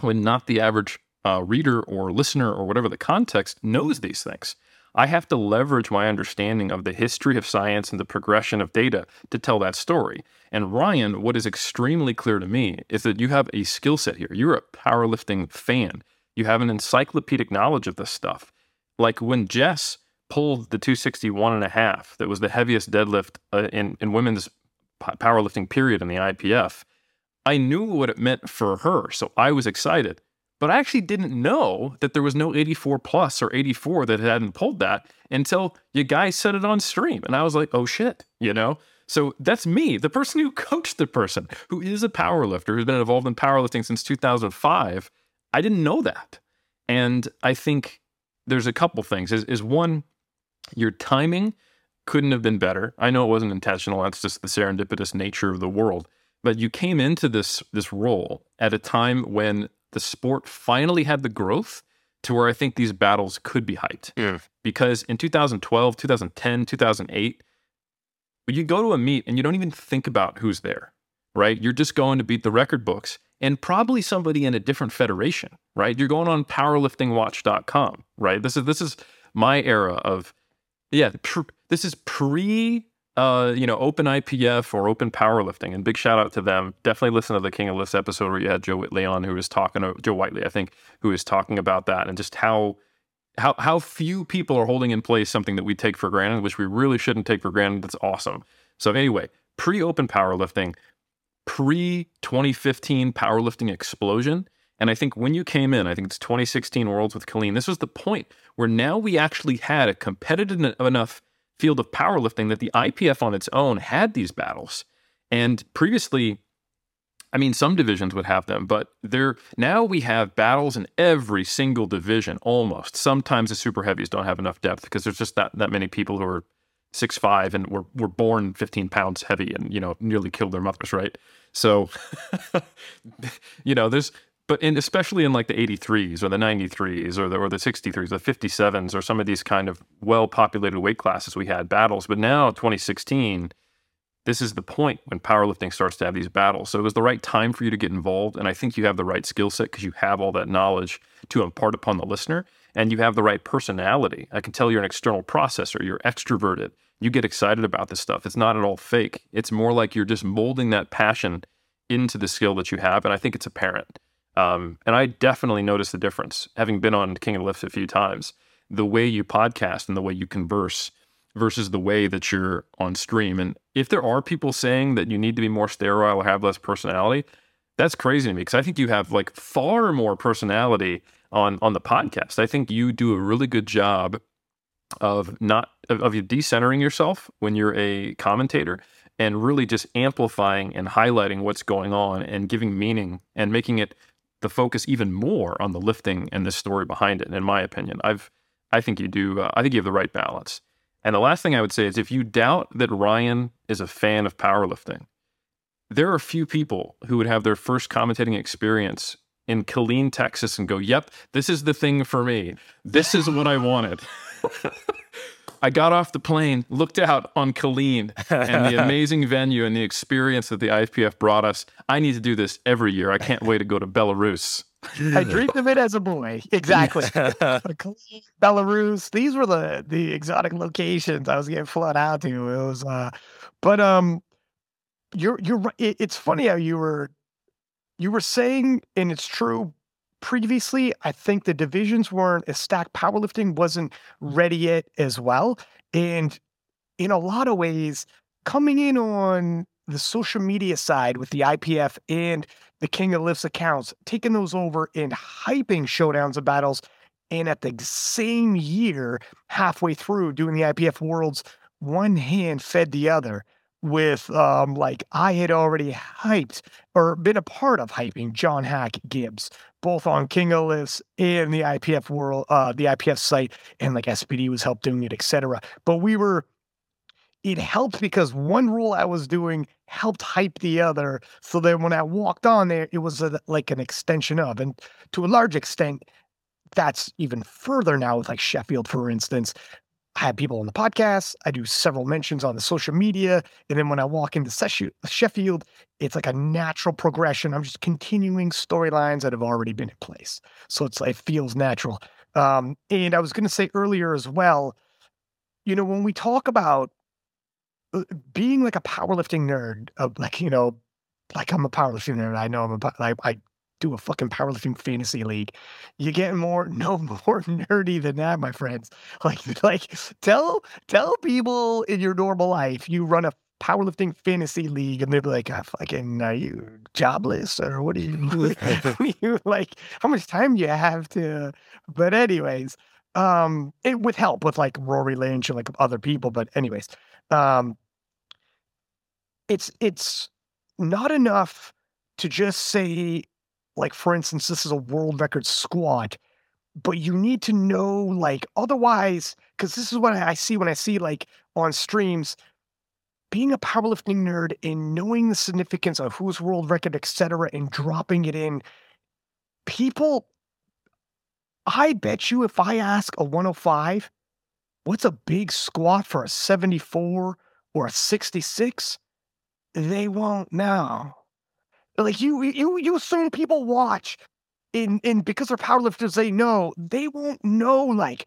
when not the average uh, reader or listener or whatever the context knows these things. I have to leverage my understanding of the history of science and the progression of data to tell that story. And Ryan, what is extremely clear to me is that you have a skill set here. You're a powerlifting fan. You have an encyclopedic knowledge of this stuff. Like when Jess pulled the 261 and a half, that was the heaviest deadlift uh, in, in women's powerlifting period in the IPF, I knew what it meant for her. So I was excited. But I actually didn't know that there was no 84 plus or 84 that hadn't pulled that until you guys said it on stream. And I was like, oh shit, you know? So that's me, the person who (laughs) coached the person who is a powerlifter who's been involved in powerlifting since 2005. I didn't know that. And I think there's a couple things. Is, is one, your timing couldn't have been better. I know it wasn't intentional. That's just the serendipitous nature of the world. But you came into this this role at a time when the sport finally had the growth to where I think these battles could be hyped. Yeah. Because in 2012, 2010, 2008, you go to a meet and you don't even think about who's there, right? You're just going to beat the record books and probably somebody in a different federation, right? You're going on powerliftingwatch.com, right? This is this is my era of yeah, pr- this is pre uh, you know, open IPF or open powerlifting. And big shout out to them. Definitely listen to the King of Lifts episode where you had Joe Whitley on, who was talking Joe Whiteley, I think, who was talking about that and just how how how few people are holding in place something that we take for granted, which we really shouldn't take for granted. That's awesome. So anyway, pre-open powerlifting, pre-2015 powerlifting explosion. And I think when you came in, I think it's 2016 Worlds with Killeen, this was the point where now we actually had a competitive enough field of powerlifting that the IPF on its own had these battles. And previously, I mean, some divisions would have them, but there now we have battles in every single division almost. Sometimes the super heavies don't have enough depth because there's just that that many people who are six five and were were born 15 pounds heavy and you know nearly killed their mothers, right? So, (laughs) you know, there's but in, especially in like the 83s or the 93s or the, or the 63s, the 57s, or some of these kind of well populated weight classes, we had battles. But now, 2016, this is the point when powerlifting starts to have these battles. So it was the right time for you to get involved. And I think you have the right skill set because you have all that knowledge to impart upon the listener and you have the right personality. I can tell you're an external processor, you're extroverted, you get excited about this stuff. It's not at all fake. It's more like you're just molding that passion into the skill that you have. And I think it's apparent. Um, and I definitely noticed the difference, having been on King of Lifts a few times. The way you podcast and the way you converse versus the way that you're on stream. And if there are people saying that you need to be more sterile or have less personality, that's crazy to me because I think you have like far more personality on on the podcast. I think you do a really good job of not of you decentering yourself when you're a commentator and really just amplifying and highlighting what's going on and giving meaning and making it the focus even more on the lifting and the story behind it. In my opinion, I've I think you do. Uh, I think you have the right balance. And the last thing I would say is if you doubt that Ryan is a fan of powerlifting, there are few people who would have their first commentating experience in Killeen, Texas, and go, Yep, this is the thing for me. This is what I wanted. (laughs) I got off the plane, looked out on Killeen and the (laughs) amazing venue and the experience that the IFPF brought us. I need to do this every year. I can't wait to go to Belarus. I dreamed of it as a boy. Exactly. (laughs) (laughs) Belarus. These were the the exotic locations I was getting flown out to. It was uh but um you're you're right. it's funny how you were you were saying and it's true previously I think the divisions weren't as stacked powerlifting wasn't ready yet as well and in a lot of ways coming in on the social media side with the IPF and the King of Lifts accounts, taking those over and hyping showdowns and battles. And at the same year, halfway through doing the IPF Worlds, one hand fed the other with um like I had already hyped or been a part of hyping John Haack Gibbs, both on King of Lifts and the IPF world, uh the IPF site, and like SBD was helped doing it, etc. But we were it helped because one rule I was doing helped hype the other. So then when I walked on there, it was a, like an extension of. And to a large extent, that's even further now with like Sheffield, for instance. I have people on the podcast. I do several mentions on the social media. And then when I walk into Sheffield, it's like a natural progression. I'm just continuing storylines that have already been in place. So it's it feels natural. Um, and I was going to say earlier as well, you know, when we talk about uh, being like a powerlifting nerd, of like you know, like I'm a powerlifting nerd. I know I'm I do a fucking powerlifting fantasy league. You get more (laughs) no more nerdy than that, my friends. (laughs) Like (laughs) like tell tell people in your normal life you run a powerlifting fantasy league and they'll be like, oh, fucking are you jobless or what are you, you like how much time do you have to but anyways, um it with help with like Rory Lynch and like other people, but anyways, um it's it's not enough to just say like for instance this is a world record squat but you need to know like otherwise because this is what i see when i see like on streams being a powerlifting nerd and knowing the significance of who's world record etc and dropping it in people i bet you if i ask a 105 what's a big squat for a 74 or a 66 they won't know. Like you, you, you assume people watch, in in because they're powerlifters. They know they won't know like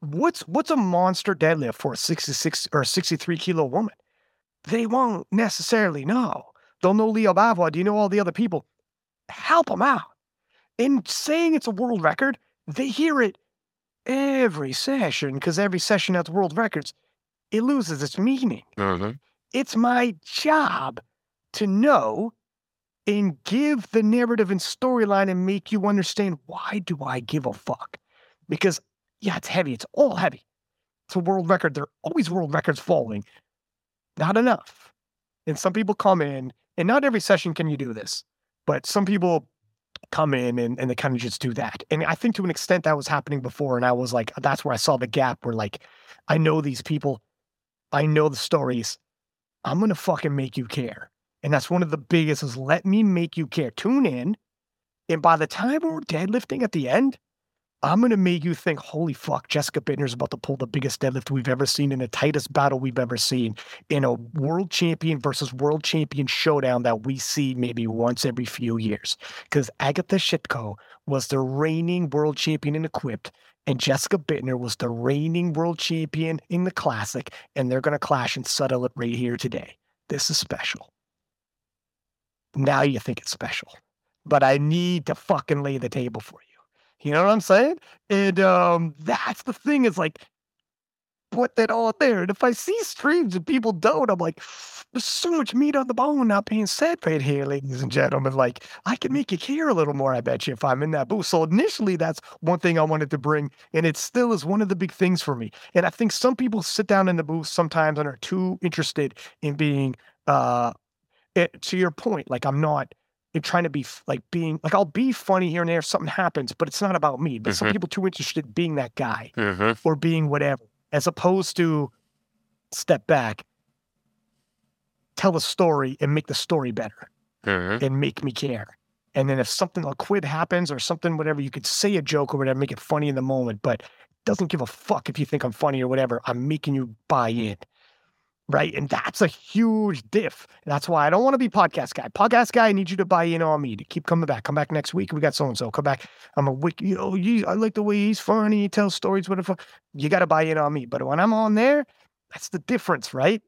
what's what's a monster deadlift for a sixty six or sixty three kilo woman. They won't necessarily know. They'll know Lya Bavoil. Do you know all the other people? Help them out. In saying it's a world record, they hear it every session because every session has world records. It loses its meaning. Mm-hmm. It's my job to know and give the narrative and storyline and make you understand why do I give a fuck? Because yeah, it's heavy. It's all heavy. It's a world record. There are always world records falling. Not enough. And some people come in, and not every session can you do this, but some people come in and, and they kind of just do that. And I think to an extent that was happening before. And I was like, that's where I saw the gap where like, I know these people, I know the stories, I'm going to fucking make you care. And that's one of the biggest is let me make you care. Tune in. And by the time we're deadlifting at the end, I'm going to make you think, holy fuck, Jessica Buettner's about to pull the biggest deadlift we've ever seen in the tightest battle we've ever seen in a world champion versus world champion showdown that we see maybe once every few years. Because Agata Sitko was the reigning world champion in equipped, and Jessica Bittner was the reigning world champion in the classic, and they're going to clash and settle it right here today. This is special. Now you think it's special, but I need to fucking lay the table for you. You know what I'm saying? And um, that's the thing is like, put that all there. And if I see streams and people don't, I'm like, there's so much meat on the bone not being said right here, ladies and gentlemen. Like, I can make you care a little more, I bet you, if I'm in that booth. So initially, that's one thing I wanted to bring. And it still is one of the big things for me. And I think some people sit down in the booth sometimes and are too interested in being, uh, it, eh, to your point, like I'm not trying to be like being like I'll be funny here and there if something happens, but it's not about me. But mm-hmm. some people too interested in being that guy mm-hmm. or being whatever, as opposed to step back, tell a story and make the story better mm-hmm. and make me care. And then if something a quid happens or something, whatever, you could say a joke or whatever, make it funny in the moment, but doesn't give a fuck if you think I'm funny or whatever. I'm making you buy in right? And that's a huge diff. That's why I don't want to be podcast guy. Podcast guy, I need you to buy in on me to keep coming back. Come back next week. We got so and so. Come back. I'm a wiki. You know, you, I like the way he's funny. He tells stories. Whatever. You got to buy in on me. But when I'm on there, that's the difference, right?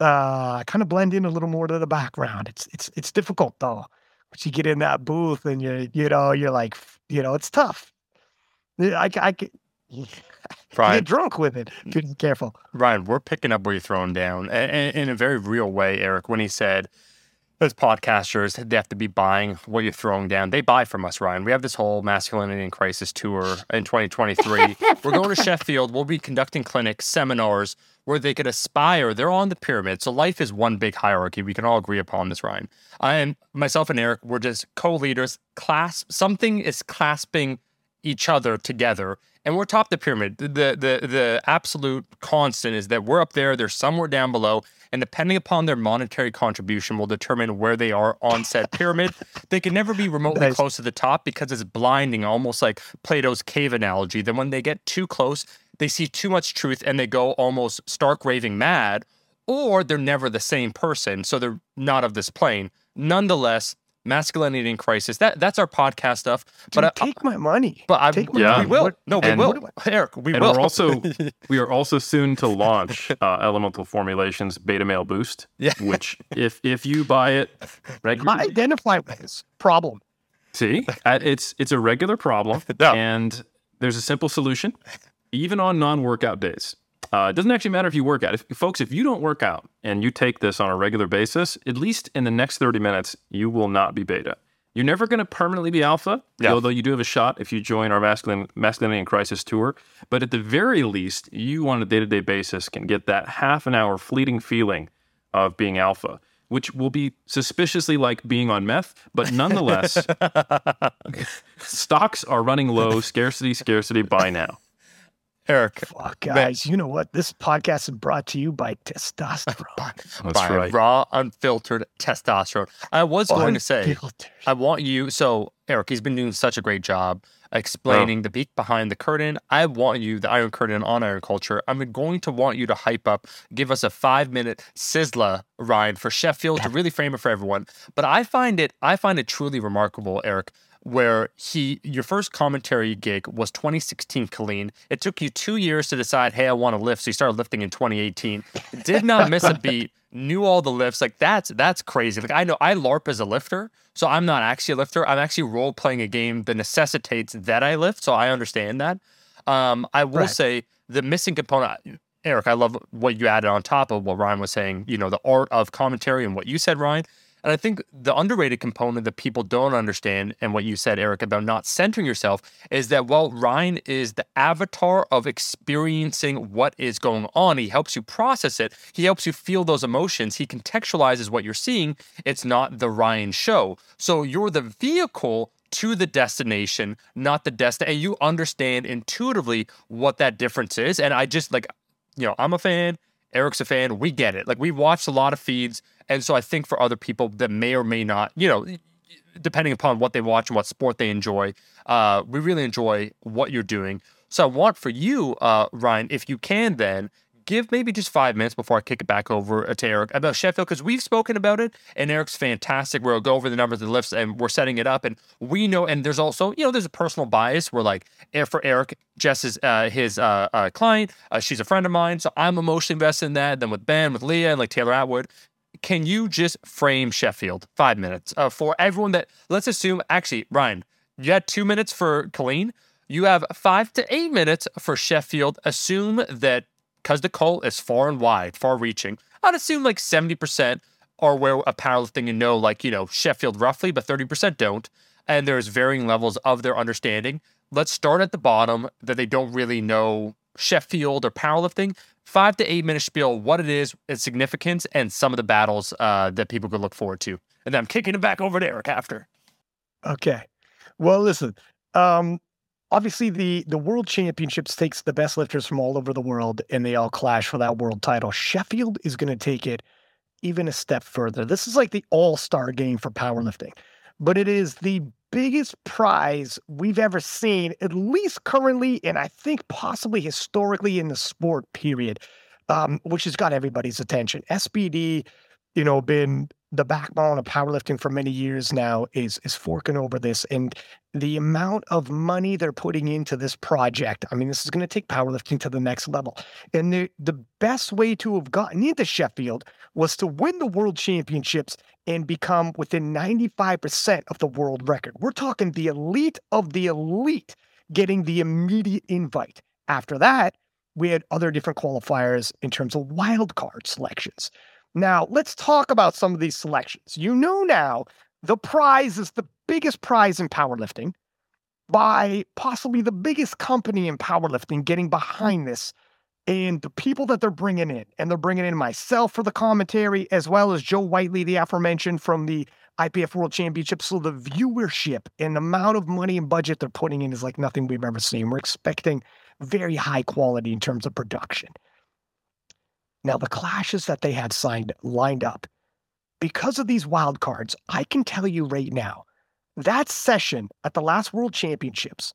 Uh, I kind of blend in a little more to the background. It's it's it's difficult though. But you get in that booth and you you know you're like you know it's tough. I I, Get drunk with it. Be careful. Ryan, we're picking up where you're throwing down in a very real way, Eric, when he said, as podcasters, they have to be buying what you're throwing down. They buy from us, Ryan. We have this whole masculinity and crisis tour in 2023. (laughs) we're going to Sheffield. We'll be conducting clinics, seminars where they could aspire. They're on the pyramid. So life is one big hierarchy. We can all agree upon this, Ryan. I am myself and Eric, we're just co-leaders. Clasp, something is clasping each other together and we're top the pyramid. The, the the absolute constant is that we're up there, they're somewhere down below, and depending upon their monetary contribution will determine where they are on said (laughs) pyramid. they can never be remotely nice. close to the top because it's blinding, almost like Plato's cave analogy. Then when they get too close, they see too much truth and they go almost stark raving mad, or they're never the same person, so they're not of this plane. Nonetheless, masculinity in crisis. That that's our podcast stuff. Dude, but take I, my money. But I, take yeah, we will. What, no, we will. Eric, we and will. We're also (laughs) we are also soon to launch (laughs) uh, Elemental Formulations Beta Male Boost. Yeah. Which if if you buy it regularly, I identify with this problem. See, it's it's a regular problem, (laughs) no. and there's a simple solution, even on non-workout days. Uh, it doesn't actually matter if you work out. If, folks, if you don't work out and you take this on a regular basis, at least in the next 30 minutes, you will not be beta. You're never going to permanently be alpha, yeah. although you do have a shot if you join our masculine, masculinity and crisis tour. But at the very least, you on a day to day basis can get that half an hour fleeting feeling of being alpha, which will be suspiciously like being on meth, but nonetheless, (laughs) stocks are running low, scarcity, scarcity, buy now. Eric. Fuck, guys, you know what? This podcast is brought to you by testosterone. (laughs) That's by right. raw, unfiltered testosterone. I was going to say, I want you. So, Eric, he's been doing such a great job explaining oh. the beak behind the curtain. I want you, the Iron Curtain on Iron Culture. I'm going to want you to hype up, give us a five minute sizzler ride for Sheffield to really frame it for everyone. But I find it, I find it truly remarkable, Eric, where he your first commentary gig was 2016 Killeen. It took you two years to decide, hey, I want to lift. So you started lifting in 2018. Did not miss a beat. (laughs) Knew all the lifts. Like that's that's crazy. Like I know I LARP as a lifter, so I'm not actually a lifter. I'm actually role playing a game that necessitates that I lift. So I understand that. Um, I will right. say the missing component. Eric, I love what you added on top of what Ryan was saying. You know, the art of commentary and what you said, Ryan. And I think the underrated component that people don't understand, and what you said, Eric, about not centering yourself, is that while Ryan is the avatar of experiencing what is going on, he helps you process it, he helps you feel those emotions, he contextualizes what you're seeing. It's not the Ryan show. So you're the vehicle to the destination, not the destination. And you understand intuitively what that difference is. And I just like, you know, I'm a fan. Eric's a fan. We get it. Like we watched a lot of feeds. And so I think for other people that may or may not, you know, depending upon what they watch and what sport they enjoy. Uh, we really enjoy what you're doing. So I want for you, uh, Ryan, if you can, then give maybe just five minutes before I kick it back over to Eric about Sheffield because we've spoken about it and Eric's fantastic. We'll go over the numbers the lifts and we're setting it up and we know. And there's also you know there's a personal bias where like for Eric, Jess is uh, his uh, uh, client. Uh, she's a friend of mine, so I'm emotionally invested in that. Then with Ben, with Leah, and like Taylor Atwood. Can you just frame Sheffield five minutes uh, for everyone that let's assume actually Ryan, you had two minutes for Killeen. You have five to eight minutes for Sheffield. Assume that because the cult is far and wide, far reaching, I'd assume like 70% are where a powerlifting and know, like, you know, Sheffield roughly, but 30% don't. And there's varying levels of their understanding. Let's start at the bottom that they don't really know Sheffield or powerlifting. Five to eight minute spiel, what it is, its significance, and some of the battles uh, that people could look forward to. And then I'm kicking it back over to Eric after. Okay. Well, listen, um, obviously the the world championships takes the best lifters from all over the world and they all clash for that world title. Sheffield is going to take it even a step further. This is like the all-star game for powerlifting but it is the biggest prize we've ever seen at least currently and i think possibly historically in the sport period um, which has got everybody's attention. SBD you know been the backbone of powerlifting for many years now is is forking over this and the amount of money they're putting into this project i mean this is going to take powerlifting to the next level and the the best way to have gotten into sheffield was to win the world championships and become within 95% of the world record. We're talking the elite of the elite getting the immediate invite. After that we had other different qualifiers in terms of wild card selections now, let's talk about some of these selections. You know now the prize is the biggest prize in powerlifting by possibly the biggest company in powerlifting getting mm-hmm. behind this and the people that they're bringing in. And they're bringing in myself for the commentary, as well as Joe Whiteley, the aforementioned from the IPF World Championship. So the viewership and the amount of money and budget they're putting in is like nothing we've ever seen. We're expecting very high quality in terms of production. Now, the clashes that they had signed lined up, because of these wild cards, I can tell you right now, that session at the last World Championships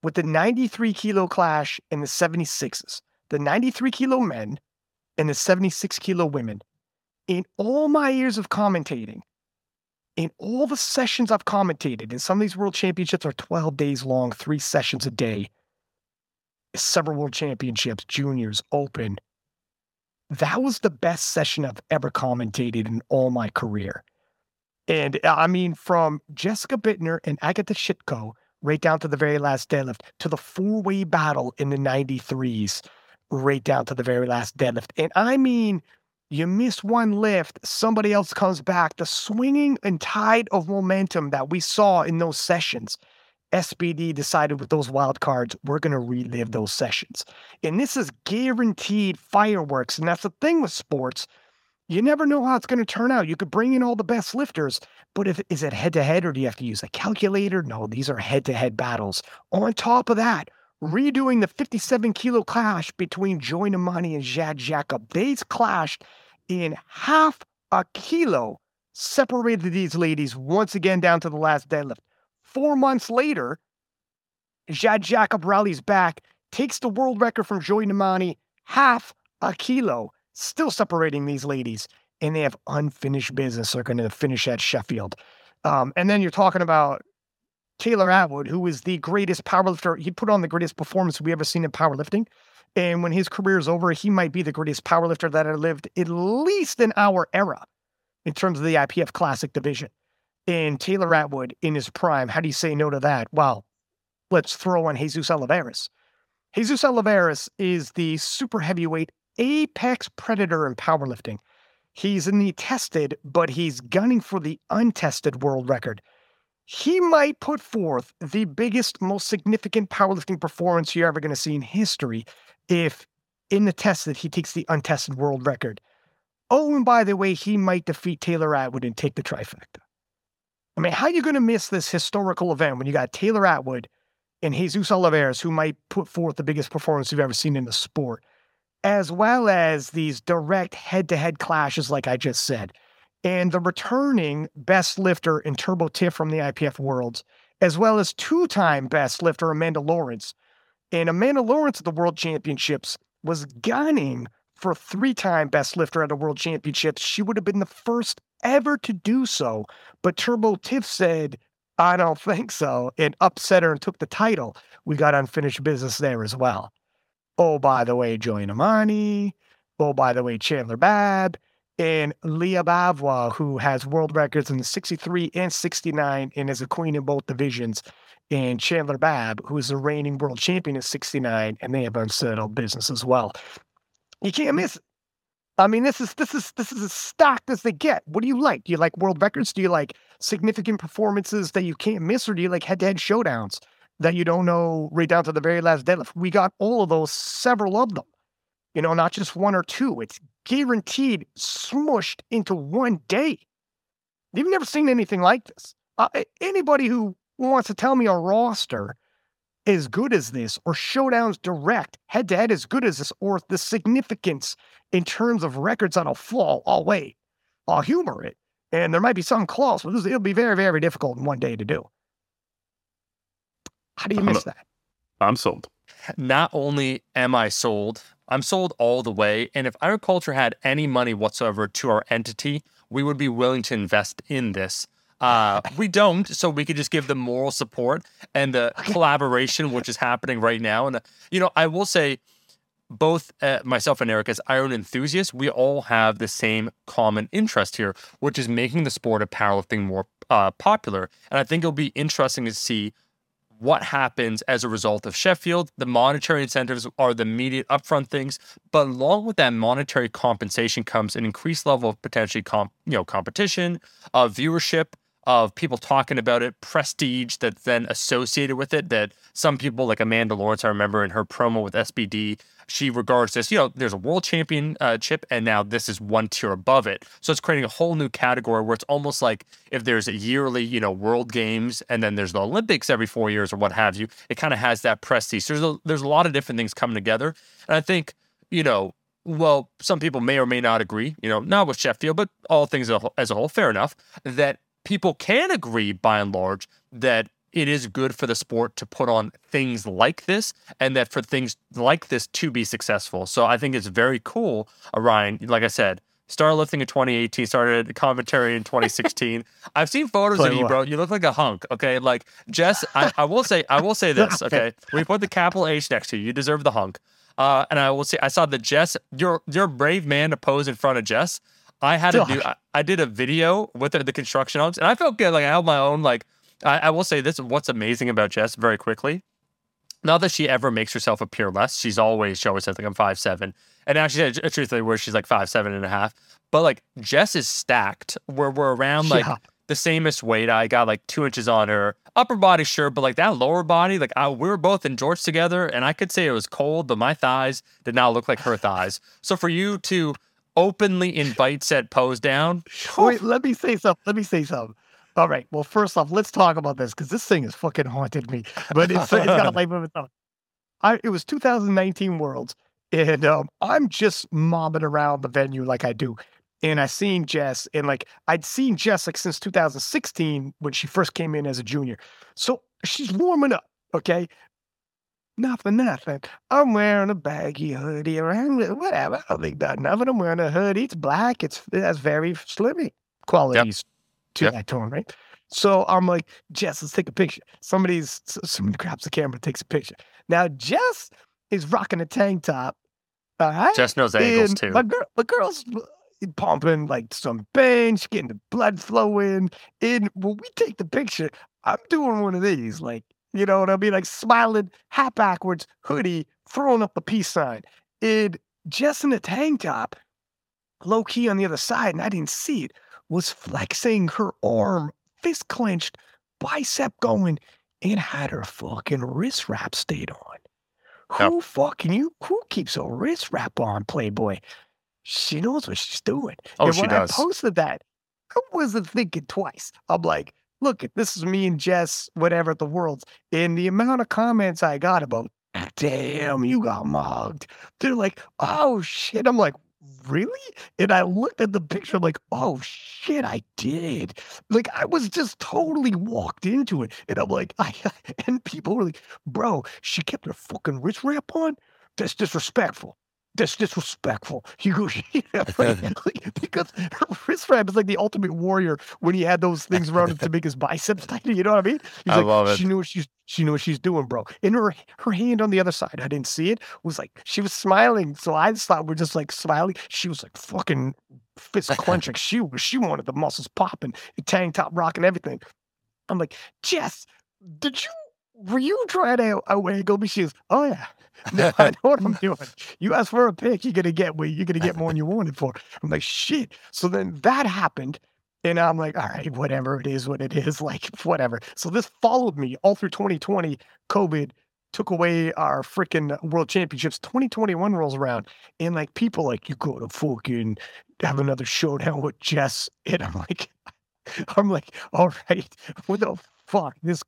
with the 93 kilo clash and the 76s, the 93 kilo men and the 76 kilo women, in all my years of commentating, in all the sessions I've commentated, and some of these World Championships are 12 days long, three sessions a day, several World Championships, juniors, open, that was the best session I've ever commentated in all my career. And uh, I mean, from Jessica Buettner and Agata Sitko right down to the very last deadlift to the four way battle in the 93s, right down to the very last deadlift. And I mean, you miss one lift, somebody else comes back. The swinging and tide of momentum that we saw in those sessions SBD decided with those wild cards, we're going to relive those sessions. And this is guaranteed fireworks. And that's the thing with sports. You never know how it's going to turn out. You could bring in all the best lifters, but if is it head to head or do you have to use a calculator? No, these are head to head battles. On top of that, redoing the 57 kilo clash between Joy Nnamani and Jade Jacob. They clashed in half a kilo, separated these ladies once again down to the last deadlift. Four months later, Jade Jacob rallies back, takes the world record from Joy Nnamani, half a kilo, still separating these ladies, and they have unfinished business. They're going to finish at Sheffield. Um, and then you're talking about Taylor Atwood, who is the greatest powerlifter. He put on the greatest performance we ever seen in powerlifting. And when his career is over, he might be the greatest powerlifter that ever lived, at least in our era, in terms of the IPF Classic division and Taylor Atwood in his prime. How do you say no to that? Well, let's throw on Jesus Olivares. Jesus Olivares is the super heavyweight apex predator in powerlifting. He's in the tested, but he's gunning for the untested world record. He might put forth the biggest, most significant powerlifting performance you're ever going to see in history if in the tested he takes the untested world record. Oh, and by the way, he might defeat Taylor Atwood and take the trifecta. I mean, how are you going to miss this historical event when you got Taylor Atwood and Jesus Olivares, who might put forth the biggest performance you've ever seen in the sport, as well as these direct head to head clashes, like I just said? and the returning best lifter in Turbo Tiff from the IPF Worlds, as well as two time best lifter Amanda Lawrence. And Amanda Lawrence at the World Championships was gunning for a three time best lifter at a World Championships. She would have been the first ever to do so. But Turbo Tiff said, I don't think so, and upset her and took the title. We got unfinished business there as well. Oh, by the way, Joy Nnamani. Oh, by the way, Chandler Babb and Lya Bavoil, who has world records in the 63 and 69 and is a queen in both divisions. And Chandler Babb, who is the reigning world champion in 69, and they have unsettled business as well. You can't miss it. I mean, this is this is this is as stacked as they get. What do you like? Do you like world records? Do you like significant performances that you can't miss, or do you like head-to-head showdowns that you don't know right down to the very last deadlift? We got all of those, several of them. You know, not just one or two. It's guaranteed smushed into one day. You've never seen anything like this. Uh, anybody who wants to tell me a roster as good as this, or showdowns direct head to head as good as this, or the significance in terms of records that'll fall, I'll wait. I'll humor it. And there might be some close, but it'll be very, very difficult in one day to do. How do you miss that? I'm sold. Not only am I sold, I'm sold all the way. And if Iron Culture had any money whatsoever to our entity, we would be willing to invest in this. Uh, we don't, so we could just give them moral support and the collaboration which is happening right now. And you know, I will say, both uh, myself and Eric, as iron enthusiasts, we all have the same common interest here, which is making the sport of powerlifting more uh, popular. And I think it'll be interesting to see what happens as a result of Sheffield. The monetary incentives are the immediate upfront things, but along with that monetary compensation comes an increased level of potentially comp, you know, competition, uh, viewership, of people talking about it, prestige that's then associated with it. That some people, like Amanda Lawrence, I remember in her promo with SBD, she regards this, you know, there's a world championship, uh, and now this is one tier above it. So it's creating a whole new category where it's almost like if there's a yearly, you know, World Games, and then there's the Olympics every four years or what have you. It kind of has that prestige. So there's a, there's a lot of different things coming together, and I think, you know, well, some people may or may not agree, you know, not with Sheffield, but all things as a whole, fair enough, that people can agree by and large that it is good for the sport to put on things like this and that for things like this to be successful. So I think it's very cool, Ryan. Like I said, started lifting in 2018, started commentary in 2016. (laughs) I've seen photos of you, bro. You look like a hunk. Okay. Like Jess, I, I will say, I will say (laughs) this. Okay. We put the capital H next to you. You deserve the hunk. Uh, and I will say, I saw the Jess, you're, you're a brave man to pose in front of Jess. I had to do. I, I, did a video with the, the construction homes, and I felt good. Like I held my own. Like I, I will say this: what's amazing about Jess, very quickly, not that she ever makes herself appear less. She's always she always says like I'm five seven, and now actually, truthfully, where she's like five seven and a half. But like Jess is stacked, where we're around like yeah. the samest weight. I got like two inches on her upper body, sure, but like that lower body, like I, we were both in jorts together, and I could say it was cold, but my thighs did not look like her thighs. So for you to openly invites at pose down. Wait, let me say something. Let me say something. All right. Well, first off, let's talk about this because this thing has fucking haunted me. But it's, it's got a life of its own. I, it was 2019 Worlds, and um, I'm just mobbing around the venue like I do. And I seen Jess, and like I'd seen Jess like since 2016 when she first came in as a junior. So she's warming up. Okay. Nothing, nothing. I'm wearing a baggy hoodie around whatever. I don't think that nothing. I'm wearing a hoodie. It's black. It's it has very slimmy qualities yep. to yep. that tone, right? So I'm like, Jess, let's take a picture. Somebody's somebody grabs the camera, takes a picture. Now Jess is rocking a tank top. All right. Jess knows angles too. My girl, the girl's pumping like some bench, getting the blood flowing. And when we take the picture, I'm doing one of these, like you know what I mean? Like smiling, hat backwards, hoodie, throwing up the peace sign. It just in a tank top, low key on the other side, and I didn't see it, was flexing her arm, fist clenched, bicep going, and had her fucking wrist wrap stayed on. Who yep. fucking you? Who keeps a wrist wrap on, Playboy? She knows what she's doing. Oh, and she when does. I posted that, I wasn't thinking twice. I'm like, look, this is me and Jess, whatever, the world's. And the amount of comments I got about, damn, you got mugged. They're like, oh shit. I'm like, really? And I looked at the picture, I'm like, oh shit, I did. Like I was just totally walked into it. And I'm like, (laughs) I and people were like, bro, she kept her fucking wrist wrap on. That's disrespectful that's disrespectful. (laughs) You go, (laughs) yeah, (laughs) like, like, because her wrist wrap is like the ultimate warrior when he had those things around him to make his biceps tight. You know what I mean? He's I like, love it. She knew what she's she knew what she's doing, bro. And her her hand on the other side, I didn't see it. Was like she was smiling, so I just thought we're just like smiling. She was like fucking fist clenching. she was she wanted the muscles popping, tank top rocking everything. I'm like, Jess, did you were you trying to uh, outwiggle me? She was, oh yeah. (laughs) No, I know what I'm doing. You ask for a pick, you're gonna get what you're gonna get more than you wanted for. I'm like, shit. So then that happened. And I'm like, all right, whatever it is, what it is, (laughs) like whatever. So this followed me all through 2020. COVID took away our freaking world championships. 2021 rolls around, and like people like, you go to fucking have another showdown with Jess. And I'm like, (laughs) I'm like, all right, what the fuck, this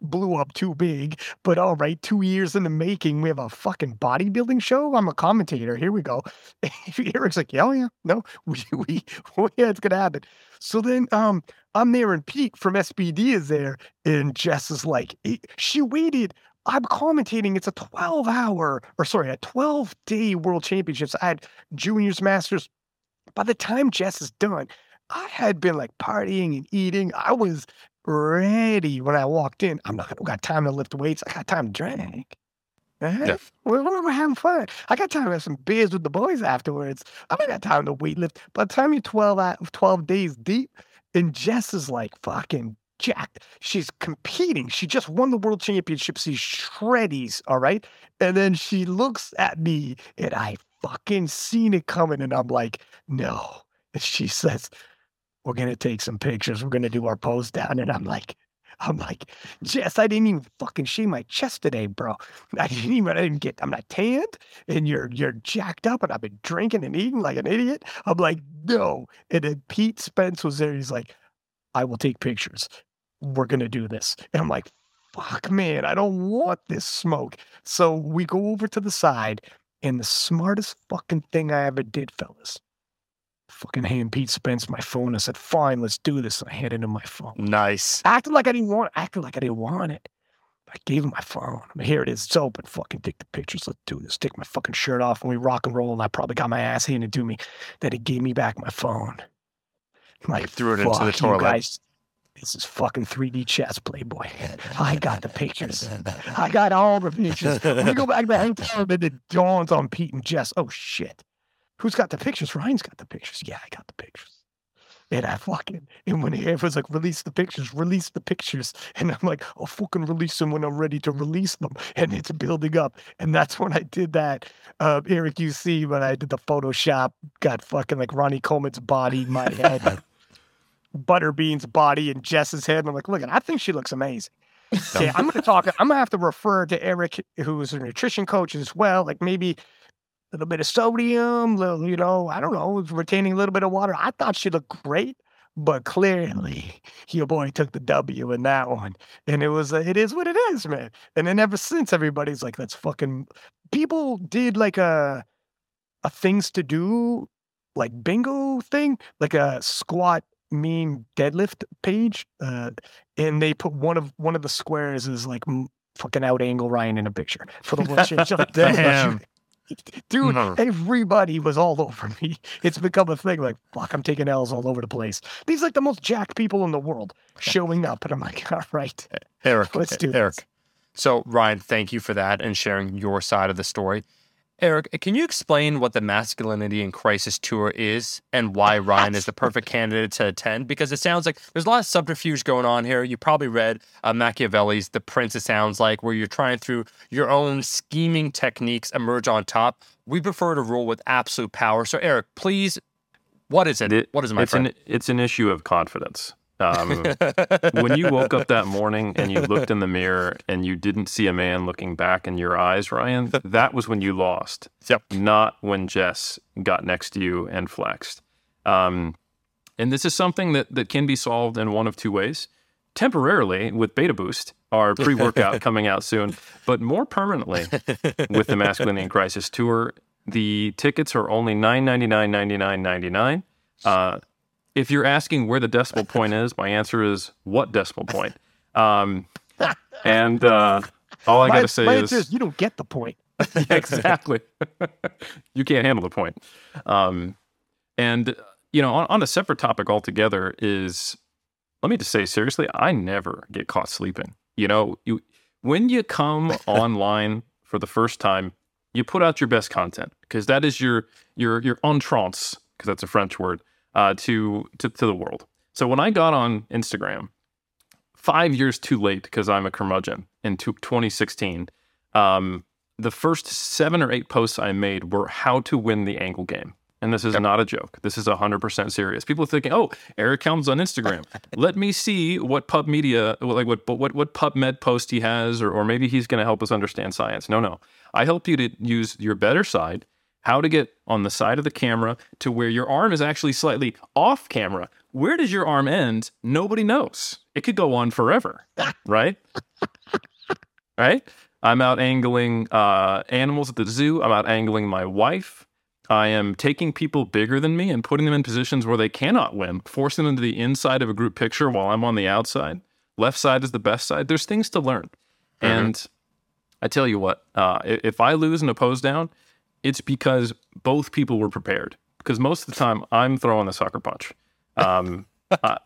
blew up too big. But all right, two years in the making, we have a fucking bodybuilding show. I'm a commentator. Here we go. (laughs) Eric's like, yeah, yeah, no, (laughs) we, we, oh, yeah, it's gonna happen. So then, um, I'm there, and Pete from SBD is there, and Jess is like, she waited. I'm commentating. It's a 12 hour, or sorry, a 12 day world championships. I had juniors, masters. By the time Jess is done, I had been like partying and eating. I was ready when I walked in. I'm not got time to lift weights. I got time to drink. Uh-huh. Yeah. We're, we're, having fun. I got time to have some beers with the boys afterwards. I ain't got time to weightlift. By the time you're 12, 12 days deep, and Jess is like fucking jacked. She's competing. She just won the world championship. She's shreddies, all right? And then she looks at me, and I fucking seen it coming, and I'm like, no. And she says, we're gonna take some pictures. We're gonna do our pose down. And I'm like, I'm like, Jess, I didn't even fucking shave my chest today, bro. (laughs) I didn't even I didn't get I'm not tanned and you're you're jacked up and I've been drinking and eating like an idiot. I'm like, no. And then Pete Spence was there. He's like, I will take pictures. We're gonna do this. And I'm like, fuck man, I don't want this smoke. So we go over to the side, and the smartest fucking thing I ever did, fellas, fucking hand Pete Spence my phone. I said, fine, let's do this. And I handed him my phone. Nice. Acted like I didn't want it. Acted like I didn't want it. I gave him my phone. I mean, here it is. It's open. Fucking take the pictures. Let's do this. Take my fucking shirt off and we rock and roll. And I probably got my ass handed to me. That he gave me back my phone. Like, threw it into the toilet. Guys. This is fucking 3D chess, Playboy. I got the pictures. I got all the pictures. we go back to the hotel and it dawns on Pete and Jess. Oh, shit. Who's got the pictures? Ryan's got the pictures. Yeah, I got the pictures. And I fucking, and when he was like, release the pictures, release the pictures. And I'm like, I'll fucking release them when I'm ready to release them. And it's building up. And that's when I did that. Uh, Eric, you see, when I did the Photoshop, got fucking like Ronnie Coleman's body, my head, (laughs) Butterbean's body, and Jess's head. And I'm like, look, at, I think she looks amazing. (laughs) Okay, I'm going to talk. I'm going to have to refer to Eric, who's a nutrition coach as well. Like maybe little bit of sodium, little, you know, I don't know, retaining a little bit of water. I thought she looked great, but clearly your boy took the W in that one. And it was, it is what it is, man. And then ever since, everybody's like, let's fucking, people did like a, a things to do, like bingo thing, like a squat mean deadlift page. Uh, and they put one of, one of the squares is like, fucking out angle Ryan in a picture for the world (laughs) Damn. (laughs) Dude, no. everybody was all over me. It's become a thing like, fuck, I'm taking L's all over the place. These like the most jacked people in the world (laughs) showing up. And I'm like, (laughs) all right. Eric, let's do Eric. This. So, Ryan, thank you for that and sharing your side of the story. Eric, can you explain what the Masculinity in Crisis Tour is and why Ryan is the perfect candidate to attend? Because it sounds like there's a lot of subterfuge going on here. You probably read uh, Machiavelli's The Prince, it sounds like, where you're trying through your own scheming techniques emerge on top. We prefer to rule with absolute power. So, Eric, please, what is it? it what is my it's friend? An, it's an issue of confidence. Um, when you woke up that morning and you looked in the mirror and you didn't see a man looking back in your eyes, Ryan, (laughs) that was when you lost. Yep. Not when Jess got next to you and flexed. Um, and this is something that, that can be solved in one of two ways. Temporarily with Beta Boost, our pre workout (laughs) coming out soon, but more permanently with the Masculinity in Crisis Tour The tickets are only nine ninety nine ninety nine ninety nine. Uh, if you're asking where the decimal point is, my answer is what decimal point. Um, (laughs) and uh, all I got to say is, is you don't get the point. (laughs) yeah, exactly. (laughs) you can't handle the point. Um, and you know, on, on a separate topic altogether is, let me just say seriously, I never get caught sleeping. You know, you when you come online for the first time, you put out your best content because that is your your your entrance because that's a French word uh, to, to to the world. So when I got on Instagram, five years too late because I'm a curmudgeon in 2016. Um, the first seven or eight posts I made were how to win the angle game. And this is yep. not a joke. This is 100% serious. People are thinking, oh, Eric Helms on Instagram. (laughs) Let me see what Pub Media, like what, what, what PubMed post he has, or, or maybe he's going to help us understand science. No, no. I help you to use your better side, how to get on the side of the camera to where your arm is actually slightly off camera. Where does your arm end? Nobody knows. It could go on forever, right? right? I'm out angling uh, animals at the zoo. I'm out angling my wife. I am taking people bigger than me and putting them in positions where they cannot win, forcing them to the inside of a group picture while I'm on the outside. Left side is the best side. There's things to learn. Mm-hmm. And I tell you what, uh, if I lose in a pose down, it's because both people were prepared. Because most of the time, I'm throwing the sucker punch. Um, (laughs) I,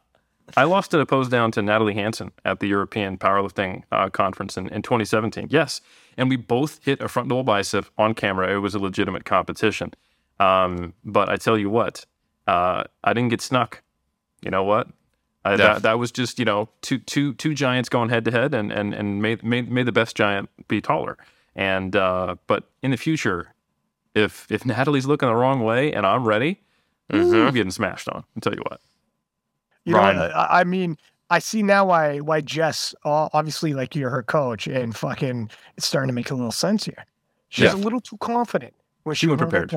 I, lost in a pose down to Natalie Hanson at the European Powerlifting uh, Conference in, in 2017. Yes. And we both hit a front double bicep on camera. It was a legitimate competition. Um, but I tell you what, uh, I didn't get snuck. You know what? I, that, that was just you know two two two giants going head to head and and and made made made the best giant be taller. And uh, but in the future, if if Natalie's looking the wrong way and I'm ready, mm-hmm. I'm getting smashed on. I'll tell you what. You Ryan. know, I mean, I see now why why Jess, obviously, like you're her coach, and fucking, it's starting to make a little sense here. She's yeah. a little too confident when she, she was prepared.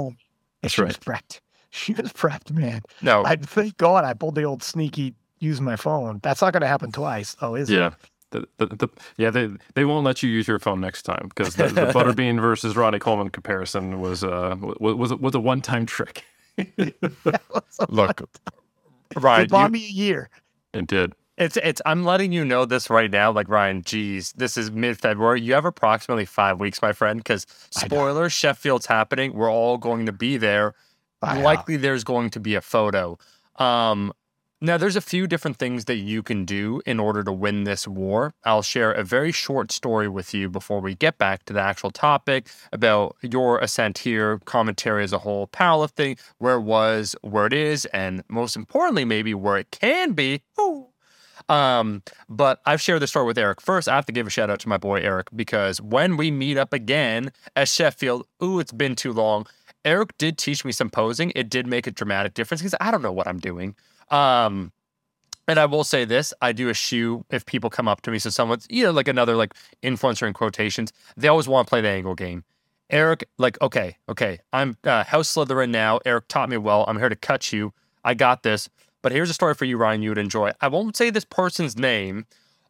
That's she right. was prepped. She was prepped, man. No, I thank God I pulled the old sneaky use my phone. That's not going to happen twice, oh, is it? yeah. it? The, the, the, yeah, they they won't let you use your phone next time because the, the (laughs) Butterbean versus Ronnie Coleman comparison was uh was was, was a one time trick. (laughs) Look, Ryan, it bought you, me a year. It did. It's it's. I'm letting you know this right now. Like Ryan, geez, this is mid February. You have approximately five weeks, my friend. Because spoiler, Sheffield's happening. We're all going to be there. Likely, there's going to be a photo. Um, now, there's a few different things that you can do in order to win this war. I'll share a very short story with you before we get back to the actual topic about your ascent here, commentary as a whole, powerlifting, where it was, where it is, and most importantly, maybe where it can be. Ooh. Um, but I've shared this story with Eric. First, I have to give a shout out to my boy Eric because when we meet up again at Sheffield, ooh, it's been too long. Eric did teach me some posing. It did make a dramatic difference because I don't know what I'm doing. Um, and I will say this: I do eschew if people come up to me. So someone's, you know, like another like influencer in quotations. They always want to play the angle game. Eric, like, okay, okay, I'm uh, House Slytherin now. Eric taught me well. I'm here to cut you. I got this. But here's a story for you, Ryan, you would enjoy. I won't say this person's name.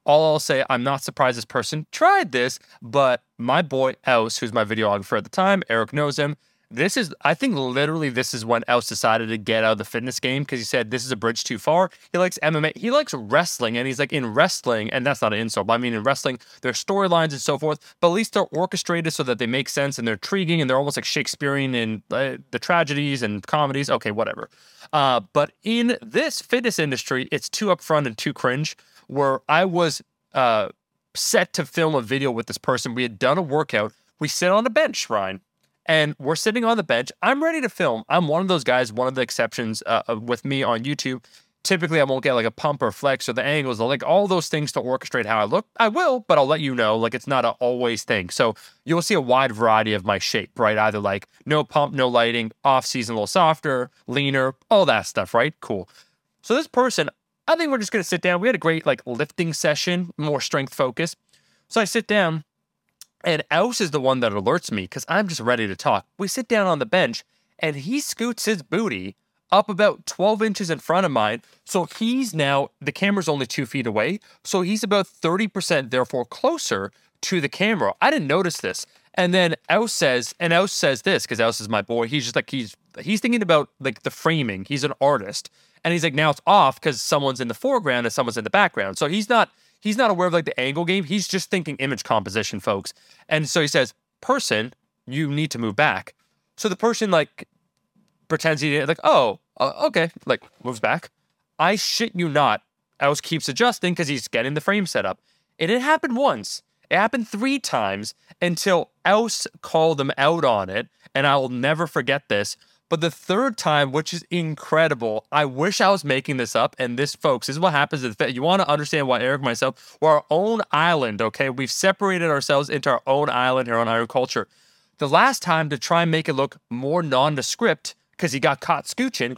All I'll say, I'm not surprised this person tried this, but my boy Else, who's my videographer at the time, Eric knows him, this is, I think, literally, this is when Else decided to get out of the fitness game because he said this is a bridge too far. He likes MMA, he likes wrestling, and he's like in wrestling, and that's not an insult, but I mean in wrestling, there's storylines and so forth, but at least they're orchestrated so that they make sense and they're intriguing and they're almost like Shakespearean in uh, the tragedies and comedies. Okay, whatever. Uh, but in this fitness industry, it's too upfront and too cringe. Where I was uh, set to film a video with this person, we had done a workout. We sit on a bench, Ryan and we're sitting on the bench. I'm ready to film. I'm one of those guys, one of the exceptions uh, with me on YouTube. Typically, I won't get like a pump or flex or the angles, like all those things to orchestrate how I look. I will, but I'll let you know. Like it's not an always thing. So you'll see a wide variety of my shape, right? Either like no pump, no lighting, off season, a little softer, leaner, all that stuff, right? Cool. So this person, I think we're just gonna sit down. We had a great like lifting session, more strength focus. So I sit down and Else is the one that alerts me because I'm just ready to talk. We sit down on the bench and he scoots his booty up about 12 inches in front of mine. So he's now, the camera's only two feet away. So he's about 30%, therefore closer to the camera. I didn't notice this. And then Aus says, and Aus says this because Aus is my boy. He's just like he's he's thinking about like the framing. He's an artist, and he's like now it's off because someone's in the foreground and someone's in the background. So he's not he's not aware of like the angle game. He's just thinking image composition, folks. And so he says, person, you need to move back. So the person like pretends he like oh uh, okay like moves back. I shit you not. Aus keeps adjusting because he's getting the frame set up. And it happened once. It happened three times until Aus called him out on it, and I will never forget this. But the third time, which is incredible, I wish I was making this up. And this, folks, this is what happens. At the Fed. You want to understand why Eric and myself, we're our own island, okay? We've separated ourselves into our own island here on Iron Culture. The last time, to try and make it look more nondescript, because he got caught scooching,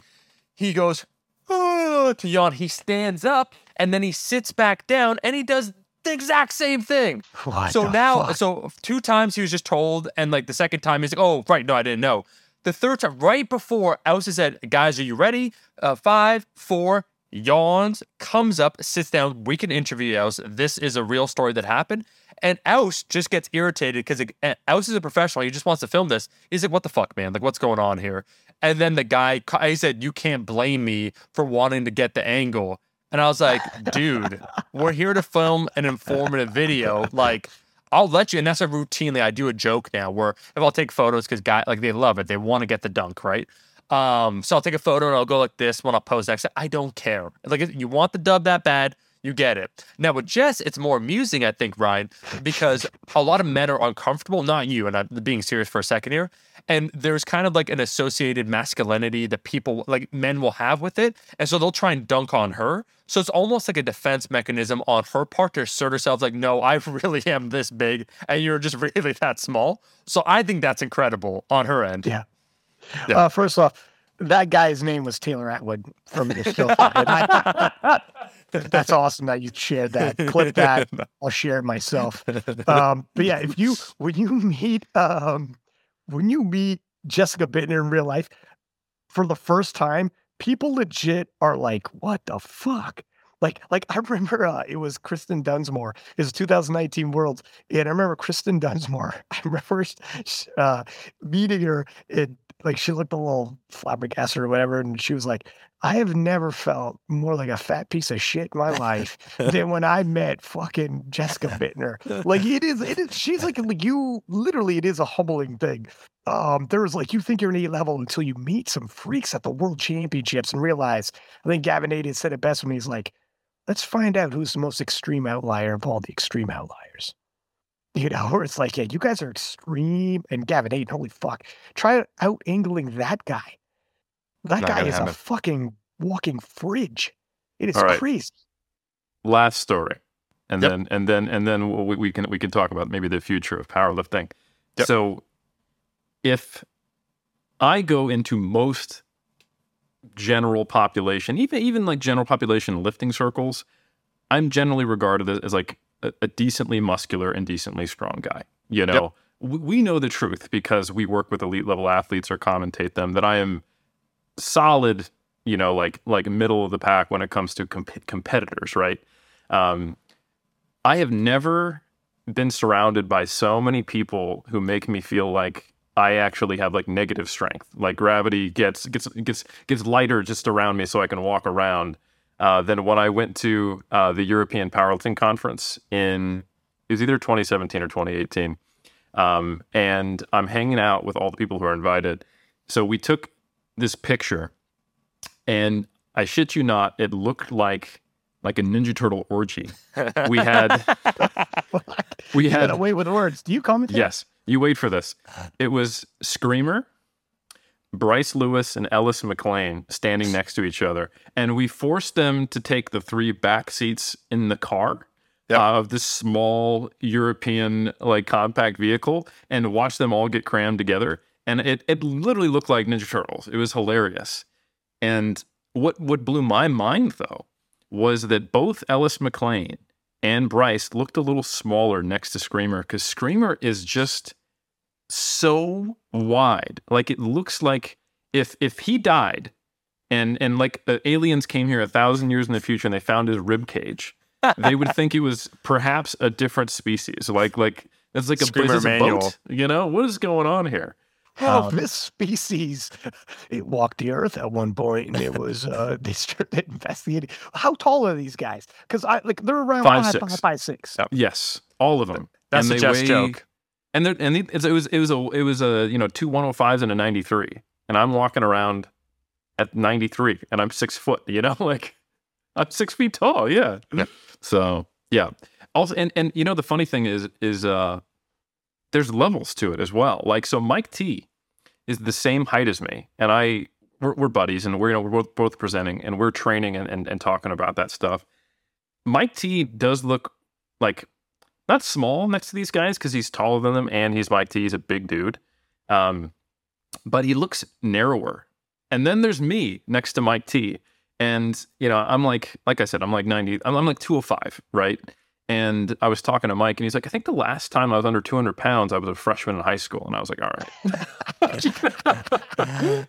he goes, oh, to yawn. He stands up and then he sits back down and he does the exact same thing. What so now, fuck? so two times he was just told, and like the second time he's like, "Oh, right, no, I didn't know." The third time, right before Elsa said, "Guys, are you ready?" Uh, five, four, yawns, comes up, sits down. We can interview Els. This is a real story that happened. And Aus just gets irritated because Aus is a professional. He just wants to film this. He's like, "What the fuck, man? Like, what's going on here?" And then the guy, he said, "You can't blame me for wanting to get the angle." And I was like, dude, we're here to film an informative video. Like, I'll let you, and that's a routinely I do a joke now where if I'll take photos because guys like they love it, they want to get the dunk, right? Um, so I'll take a photo and I'll go like this when I'll pose next. I don't care. Like you want the dub that bad, you get it. Now with Jess, it's more amusing, I think, Ryan, because a lot of men are uncomfortable. Not you, and I'm being serious for a second here. And there's kind of like an associated masculinity that people like men will have with it, and so they'll try and dunk on her. So it's almost like a defense mechanism on her part to assert herself, like, no, I (laughs) really am this big, and you're just (laughs) really that small. So I think that's incredible on her end. Yeah. yeah. Uh, first off, that guy's name was Taylor Atwood from the show. That's awesome that you shared that. Clip (laughs) that. I'll share it myself. (laughs) Um, but yeah, if you when you meet um, when you meet Jessica Buettner in real life for the first time, people legit are like, "What the fuck." Like, like I remember uh, it was Kristen Dunsmore. It was 2019 Worlds, and I remember Kristen Dunsmore. (laughs) I remember uh, meeting her, and like she looked a little flabbergasted or whatever, and she was like, I have never felt more like a fat piece of shit in my life (laughs) than when I met fucking Jessica Buettner. Like it is, it is. She's like, like you. Literally, it is a humbling thing. Um, there's like you think you're an A level until you meet some freaks at the World Championships and realize. I think Gavin Adin said it best when he's like, "Let's find out who's the most extreme outlier of all the extreme outliers." You know, where it's like, yeah, you guys are extreme, and Gavin Adin, holy fuck, try out angling that guy that Not guy is happen. a fucking walking fridge. It is right. crazy. Last story, and yep. then and then and then we, we, can we can talk about maybe the future of powerlifting. Yep. So, if I go into most general population, even even like general population lifting circles, I'm generally regarded as like a, a decently muscular and decently strong guy. You know, yep. we, we know the truth because we work with elite level athletes or commentate them that I am solid, you know, like like middle of the pack when it comes to comp- competitors, right? Um, I have never been surrounded by so many people who make me feel like I actually have like negative strength. Like gravity gets gets gets gets lighter just around me, so I can walk around. Uh, than when I went to uh, the European Powerlifting Conference in it was either 2017 or 2018, um, and I'm hanging out with all the people who are invited. So we took this picture, and I shit you not, it looked like like a Ninja Turtle orgy. We had (laughs) we had a wait with words. Do you comment? Yes, you wait for this. It was Screamer, Bryce Lewis, and Ellis McLean standing next to each other, and we forced them to take the three back seats in the car. Yep. Uh, of this small European like compact vehicle and watch them all get crammed together and it it literally looked like Ninja Turtles. It was hilarious. And what what blew my mind though was that both Ellis McLean and Bryce looked a little smaller next to Screamer because Screamer is just so wide. Like it looks like if if he died and and like the aliens came here a thousand years in the future and they found his rib cage, (laughs) they would think it was perhaps a different species. Like like it's like a, Screamer a boat. You know what is going on here? Well, um, this species it walked the earth at one point, and it (laughs) was uh, (laughs) they started investigating. How tall are these guys? Because I like they're around five, five, six. Five, five, six. Yep. Yes, all of them. That's and a just weigh, joke. And they and it was it was a it was a you know two 105s and a 93, and I'm walking around at 93, and I'm six foot. You know, (laughs) like I'm six feet tall. Yeah. Yep. So yeah. Also, and and you know the funny thing is is uh there's levels to it as well. Like so, Mike T is the same height as me, and I we're, we're buddies, and we're you know we're both, both presenting, and we're training and, and and talking about that stuff. Mike T does look like not small next to these guys because he's taller than them, and he's Mike T. He's a big dude, um, but he looks narrower. And then there's me next to Mike T. And you know, I'm like, like I said, I'm like 90, I'm, I'm like 205, right? And I was talking to Mike, and he's like, I think the last time I was under 200 pounds, I was a freshman in high school. And I was like, all right. (laughs)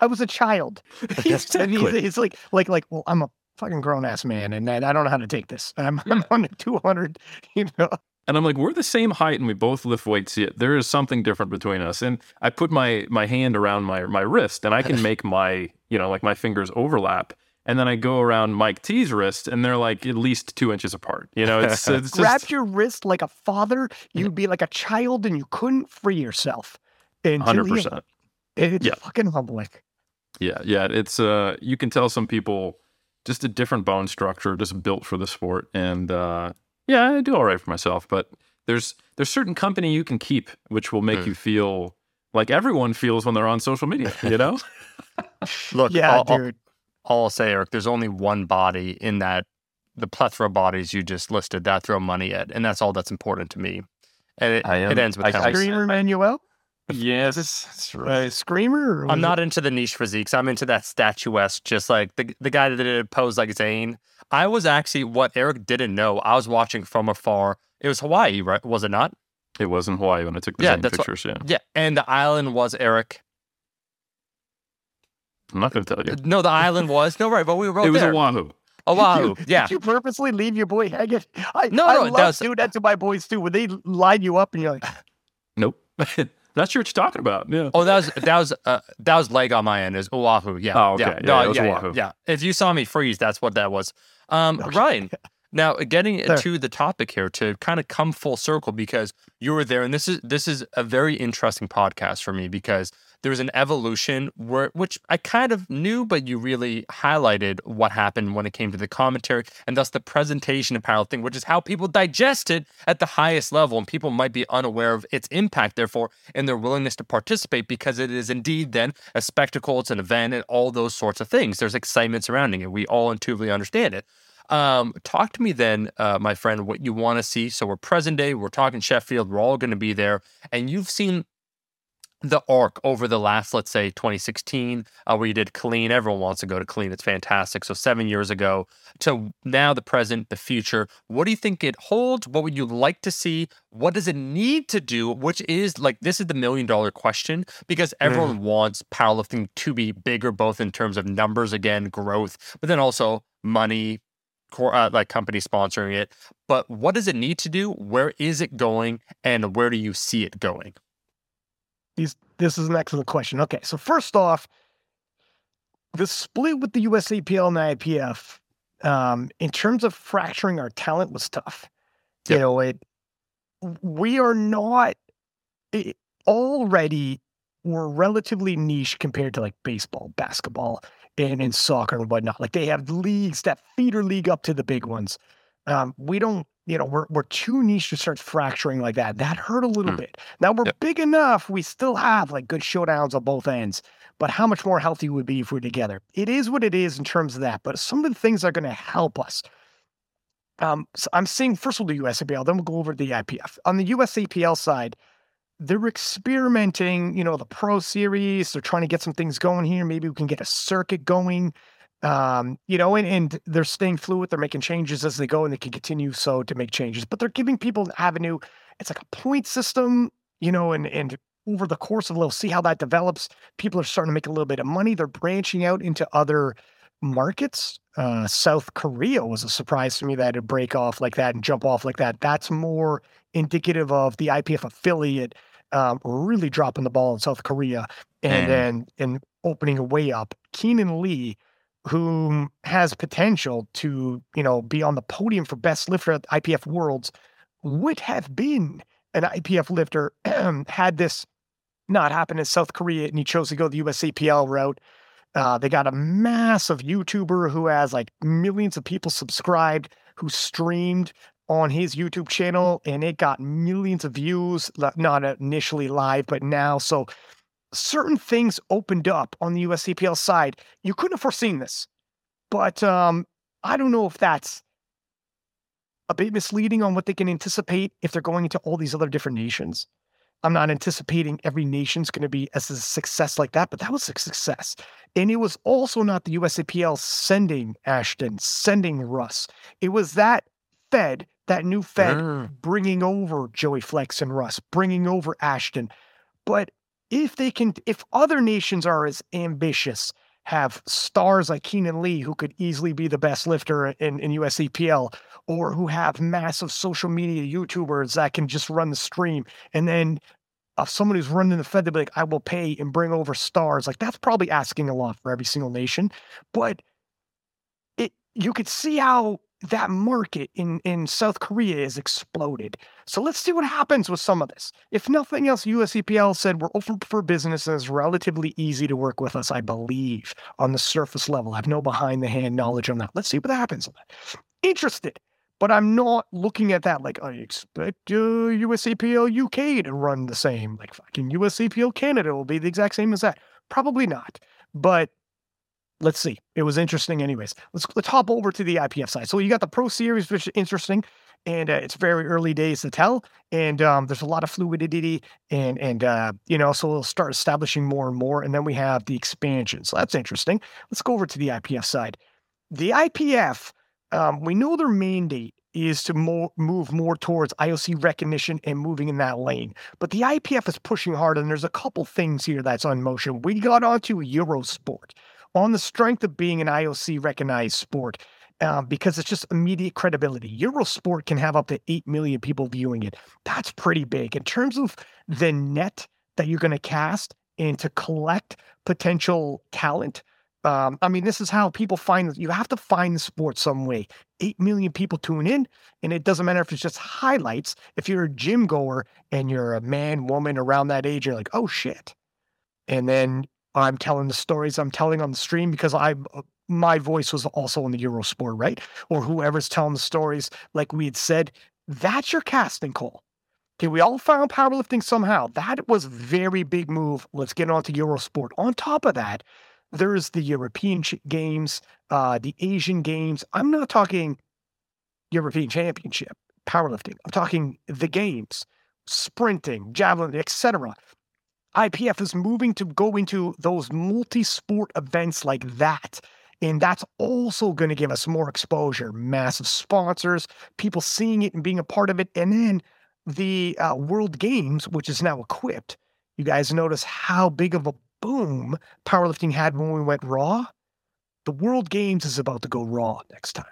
I was a child. (laughs) He's, exactly. he's, like, like, like, well, I'm a fucking grown ass man, and I don't know how to take this. I'm, I'm on 200, (laughs) you know. And I'm like, we're the same height, and we both lift weights. Yet there is something different between us. And I put my my hand around my my wrist, and I can (laughs) make my you know like my fingers overlap and then I go around Mike T's wrist, and they're like at least two inches apart. You know, it's, (laughs) it's just... grab your wrist like a father. You'd be like a child, and you couldn't free yourself. Hundred percent. It's yeah. fucking humbling. Yeah, yeah. It's uh, you can tell some people just a different bone structure, just built for the sport, and uh, yeah, I do all right for myself. But there's there's certain company you can keep, which will make mm. you feel like everyone feels when they're on social media. You know. (laughs) Look, yeah, I'll, dude all I'll say, Eric, there's only one body in that the plethora of bodies you just listed that throw money at, and that's all that's important to me. And it, am, it ends with I, Screamer Manuel. Yes, that's right. Screamer. I'm not into the niche physiques. I'm into that statuesque, just like the the guy that did it pose like Zane. I was actually what Eric didn't know. I was watching from afar. It was Hawaii, right? Was it not? It was in Hawaii when I took the yeah, pictures. What, yeah, yeah, and the island was Eric. I'm not going to tell you. No, the island was no right, but we were. It was there. Oahu. Oahu, (laughs) did yeah. Did you purposely leave your boy hanging? I, no, I no, love was... doing that to my boys too. When they line you up and you're like, (laughs) nope. (laughs) That's what you're talking about. Yeah. Oh, that was that was uh, that was leg on my end. Is Oahu? Yeah. Oh, okay. Yeah, yeah, no, yeah, yeah, yeah, If you saw me freeze, that's what that was. Um, okay. Ryan. Now, getting there. to the topic here to kind of come full circle because you were there, and this is this is a very interesting podcast for me because there was an evolution where which I kind of knew, but you really highlighted what happened when it came to the commentary and thus the presentation of powerlifting, which is how people digest it at the highest level. And people might be unaware of its impact, therefore, in their willingness to participate because it is indeed then a spectacle, it's an event, and all those sorts of things. There's excitement surrounding it. We all intuitively understand it. Um, talk to me then, uh, my friend, what you want to see. So we're present day, we're talking Sheffield, we're all going to be there, and you've seen the arc over the last, let's say, 2016, uh, where you did Killeen. Everyone wants to go to Killeen. It's fantastic. So seven years ago to now, the present, the future. What do you think it holds? What would you like to see? What does it need to do? Which is like this is the million dollar question because everyone mm. wants powerlifting to be bigger, both in terms of numbers, again, growth, but then also money, uh, like company sponsoring it. But what does it need to do? Where is it going? And where do you see it going? These, this is an excellent question. Okay, so first off, the split with the USAPL and IPF, um, in terms of fracturing our talent, was tough. Yep. You know, it. We are not it, already. We're relatively niche compared to like baseball, basketball, and in soccer and whatnot. Like they have leagues that feeder league up to the big ones. Um, we don't you know, we're we're too niche to start fracturing like that. That hurt a little mm. bit. Now we're yep. big enough. We still have like good showdowns on both ends. But how much more healthy would be if we're together? It is what it is in terms of that. But some of the things are going to help us. Um, so I'm seeing first of all the USAPL, then we'll go over the IPF. On the USAPL side, they're experimenting. You know, the Pro Series. They're trying to get some things going here. Maybe we can get a circuit going. Um, you know, and, and they're staying fluid. They're making changes as they go, and they can continue so to make changes. But they're giving people an avenue. It's like a point system, you know, and and over the course of, they'll see how that develops. People are starting to make a little bit of money. They're branching out into other markets. Uh, South Korea was a surprise to me that it'd break off like that and jump off like that. That's more indicative of the IPF affiliate um, really dropping the ball in South Korea and then and opening a way up. Keenan Lee, who has potential to you know be on the podium for best lifter at IPF Worlds, would have been an IPF lifter (clears throat) had this not happened in South Korea and he chose to go the USAPL route. Uh, they got a massive YouTuber who has like millions of people subscribed who streamed on his YouTube channel and it got millions of views, not initially live, but now. So certain things opened up on the USAPL side. You couldn't have foreseen this, but um, I don't know if that's a bit misleading on what they can anticipate if they're going into all these other different nations. I'm not anticipating every nation's going to be as a success like that, but that was a success. And it was also not the USAPL sending Ashton, sending Russ. It was that Fed, that new Fed, yeah. bringing over Joey Flex and Russ, bringing over Ashton. But if they can, if other nations are as ambitious, have stars like Keenan Lee, who could easily be the best lifter in, in USAPL, or who have massive social media YouTubers that can just run the stream. And then uh, someone who's running the Fed, they'll be like, I will pay and bring over stars. Like that's probably asking a lot for every single nation. But it you could see how that market in, in South Korea is exploded. So let's see what happens with some of this. If nothing else, USAPL said we're open for business and it's relatively easy to work with us, I believe, on the surface level. I have no behind the hand knowledge on that. Let's see what happens. On that. Interested. But I'm not looking at that like I expect uh, UK to run the same. Like fucking USAPL Canada will be the exact same as that. Probably not. But let's see. It was interesting, anyways. Let's let's hop over to the IPF side. So you got the Pro Series, which is interesting, and uh, it's very early days to tell. And um, there's a lot of fluidity, and and uh, you know, so we'll start establishing more and more. And then we have the expansion. So that's interesting. Let's go over to the IPF side. The IPF um, we know their mandate is to mo- move more towards IOC recognition and moving in that lane. But the IPF is pushing hard, and there's a couple things here that's on motion. We got onto Eurosport on the strength of being an IOC recognized sport. Uh, because it's just immediate credibility. Eurosport can have up to 8 million people viewing it. That's pretty big. In terms of the net that you're going to cast and to collect potential talent, um, I mean, this is how people find you have to find the sport some way. Eight million people tune in, and it doesn't matter if it's just highlights. If you're a gym goer and you're a man, woman around that age, you're like, oh shit. And then I'm telling the stories I'm telling on the stream because I uh, my voice was also on the Eurosport, right? Or whoever's telling the stories, like we had said, that's your casting call. Okay, we all found powerlifting somehow. That was very big move. Let's get on to Eurosport. On top of that, there's the European Games, uh, the Asian Games. I'm not talking European Championship powerlifting. I'm talking the games, sprinting, javelin, etc. IPF is moving to go into those multi-sport events like that. And that's also going to give us more exposure, massive sponsors, people seeing it and being a part of it. And then the uh, World Games, which is now equipped. You guys notice how big of a boom powerlifting had when we went raw. The World Games is about to go raw next time.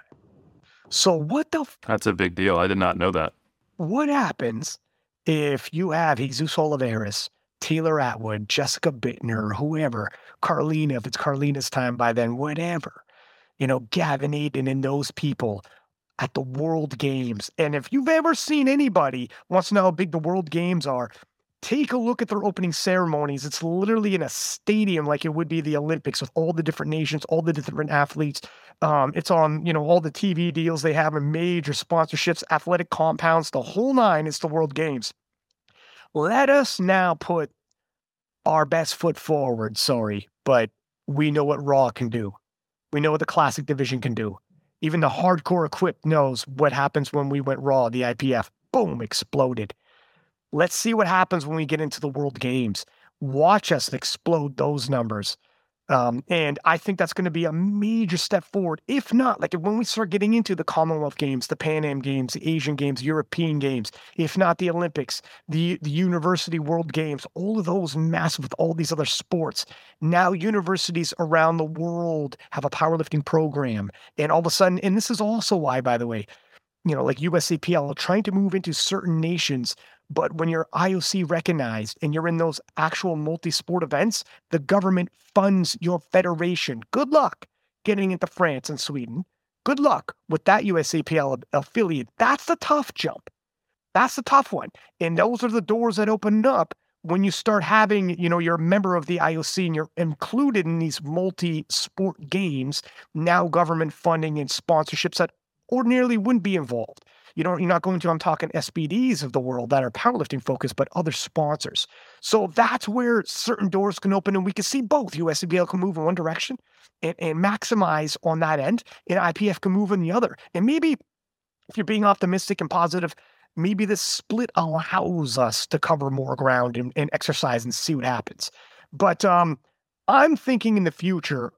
So what the? F- That's a big deal. I did not know that. What happens if you have Jesus Olivares, Taylor Atwood, Jessica Buettner, whoever, Carlina, if it's Carlina's time by then, whatever, you know, Gavin Adin and those people at the World Games. And if you've ever seen anybody wants to know how big the World Games are, take a look at their opening ceremonies. It's literally in a stadium like it would be the Olympics with all the different nations, all the different athletes. Um, it's on, you know, all the TV deals they have and major sponsorships, athletic compounds, the whole nine is the World Games. Let us now put our best foot forward. Sorry, but we know what Raw can do. We know what the classic division can do. Even the hardcore equipped knows what happens when we went Raw, the IPF. Boom, exploded. Let's see what happens when we get into the World Games. Watch us explode those numbers. Um, and I think that's going to be a major step forward. If not, like when we start getting into the Commonwealth Games, the Pan Am Games, the Asian Games, European Games, if not the Olympics, the the University World Games, all of those massive with all these other sports. Now universities around the world have a powerlifting program, and all of a sudden, and this is also why, by the way, you know, like USAPL trying to move into certain nations but when you're IOC recognized and you're in those actual multi sport events, the government funds your federation. Good luck getting into France and Sweden. Good luck with that USAPL affiliate. That's the tough jump. That's the tough one. And those are the doors that open up when you start having, you know, you're a member of the IOC and you're included in these multi sport games, now government funding and sponsorships that ordinarily wouldn't be involved. You don't, you're not going to, I'm talking SBDs of the world that are powerlifting focused, but other sponsors. So that's where certain doors can open and we can see both. USAPL can move in one direction and, and maximize on that end, and IPF can move in the other. And maybe if you're being optimistic and positive, maybe this split allows us to cover more ground and, and exercise and see what happens. But um, I'm thinking in the future,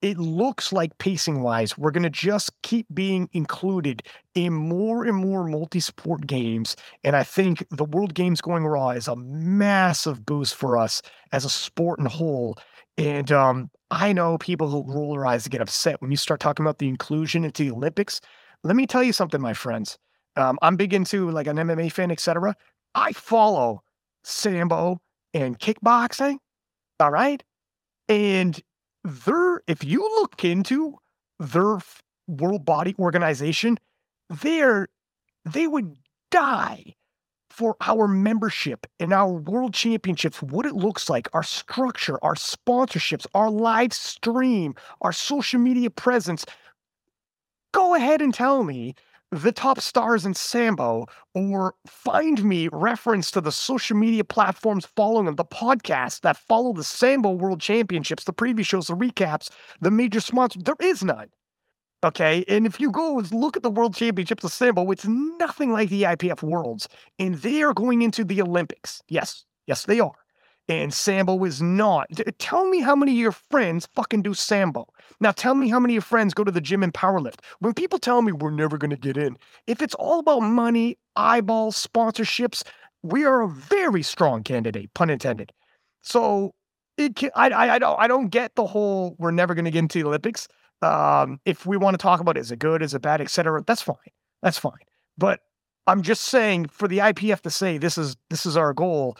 it looks like pacing wise, we're going to just keep being included in more and more multi sport games. And I think the World Games going raw is a massive boost for us as a sport in whole. And um, I know people who roll their eyes to get upset when you start talking about the inclusion into the Olympics. Let me tell you something, my friends. Um, I'm big into like an MMA fan, etc. I follow Sambo and kickboxing. All right. And their if you look into their world body organization, they're they would die for our membership and our world championships, what it looks like, our structure, our sponsorships, our live stream, our social media presence. Go ahead and tell me the top stars in Sambo or find me reference to the social media platforms following the podcasts that follow the Sambo World Championships, the previous shows, the recaps, the major sponsors. There is none. Okay. And if you go and look at the World Championships of Sambo, it's nothing like the IPF Worlds. And they are going into the Olympics. Yes. Yes, they are and Sambo is not. Tell me how many of your friends fucking do Sambo. Now tell me how many of your friends go to the gym and powerlift. When people tell me we're never going to get in, if it's all about money, eyeballs, sponsorships, we are a very strong candidate, pun intended. So it can, I, I, I don't I don't get the whole we're never going to get into the Olympics. Um, if we want to talk about is it good, is it bad, etc., that's fine. That's fine. But I'm just saying for the IPF to say this is this is our goal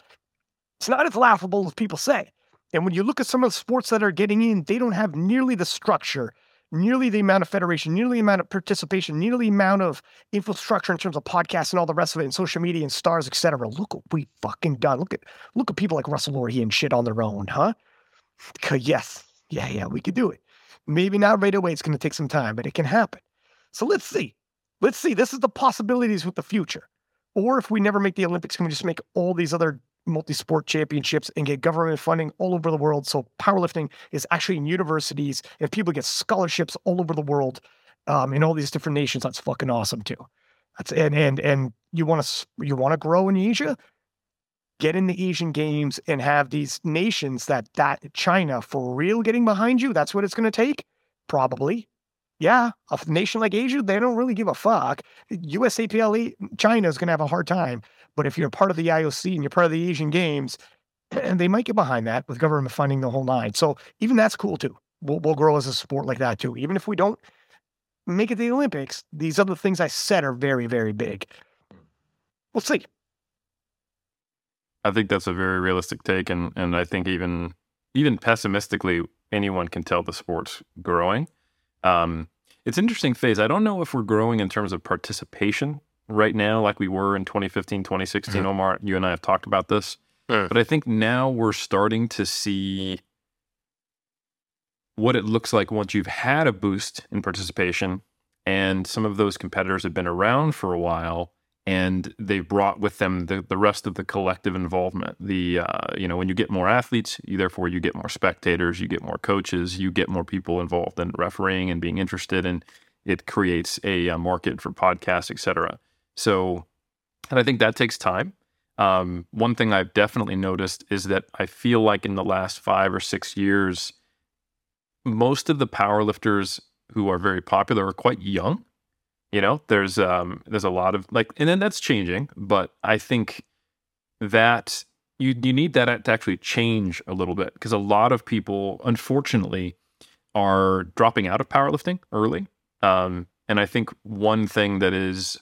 it's not as laughable as people say. And when you look at some of the sports that are getting in, they don't have nearly the structure, nearly the amount of federation, nearly the amount of participation, nearly the amount of infrastructure in terms of podcasts and all the rest of it, and social media and stars, etc. Look what we fucking done. Look at look at people like Russel Orhii and shit on their own, huh? Yes, yeah, yeah, we could do it. Maybe not right away. It's going to take some time, but it can happen. So let's see. Let's see. This is the possibilities with the future. Or if we never make the Olympics, can we just make all these other multi-sport championships and get government funding all over the world. So powerlifting is actually in universities and people get scholarships all over the world um, in all these different nations. That's fucking awesome too. That's and and and you want to you want to grow in Asia, get in the Asian games and have these nations that that China for real getting behind you. That's what it's going to take, probably. Yeah, a nation like Asia, they don't really give a fuck. USAPL China is going to have a hard time. But if you're part of the IOC and you're part of the Asian Games, and (clears throat) they might get behind that with government funding the whole nine. So even that's cool too. We'll, we'll grow as a sport like that too. Even if we don't make it the Olympics, these other things I said are very, very big. We'll see. I think that's a very realistic take, and and I think even even pessimistically, anyone can tell the sport's growing. Um, it's interesting phase. I don't know if we're growing in terms of participation right now like we were in 2015, 2016. Mm-hmm. Omar, you and I have talked about this. Mm. But I think now we're starting to see what it looks like once you've had a boost in participation and some of those competitors have been around for a while and they've brought with them the, the rest of the collective involvement the uh, you know when you get more athletes you therefore you get more spectators you get more coaches you get more people involved in refereeing and being interested and it creates a, a market for podcasts etc so, and I think that takes time. Um, one thing I've definitely noticed is that I feel like in the last five or six years, most of the powerlifters who are very popular are quite young. You know, there's um there's a lot of like and then that's changing, but I think that you you need that to actually change a little bit because a lot of people unfortunately are dropping out of powerlifting early. Um, and I think one thing that is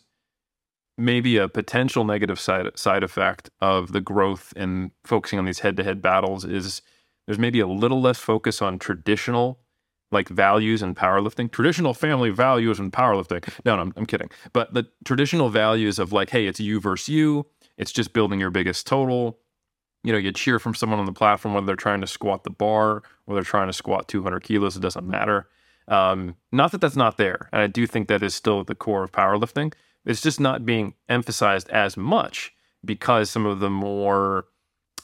maybe a potential negative side side effect of the growth and focusing on these head to head battles is there's maybe a little less focus on traditional like values and powerlifting, traditional family values and powerlifting. No, no I'm, I'm kidding. But the traditional values of like, hey, it's you versus you. It's just building your biggest total. You know, you cheer from someone on the platform whether they're trying to squat the bar or they're trying to squat 200 kilos. It doesn't matter. Um, not that that's not there, and I do think that is still at the core of powerlifting. It's just not being emphasized as much because some of the more,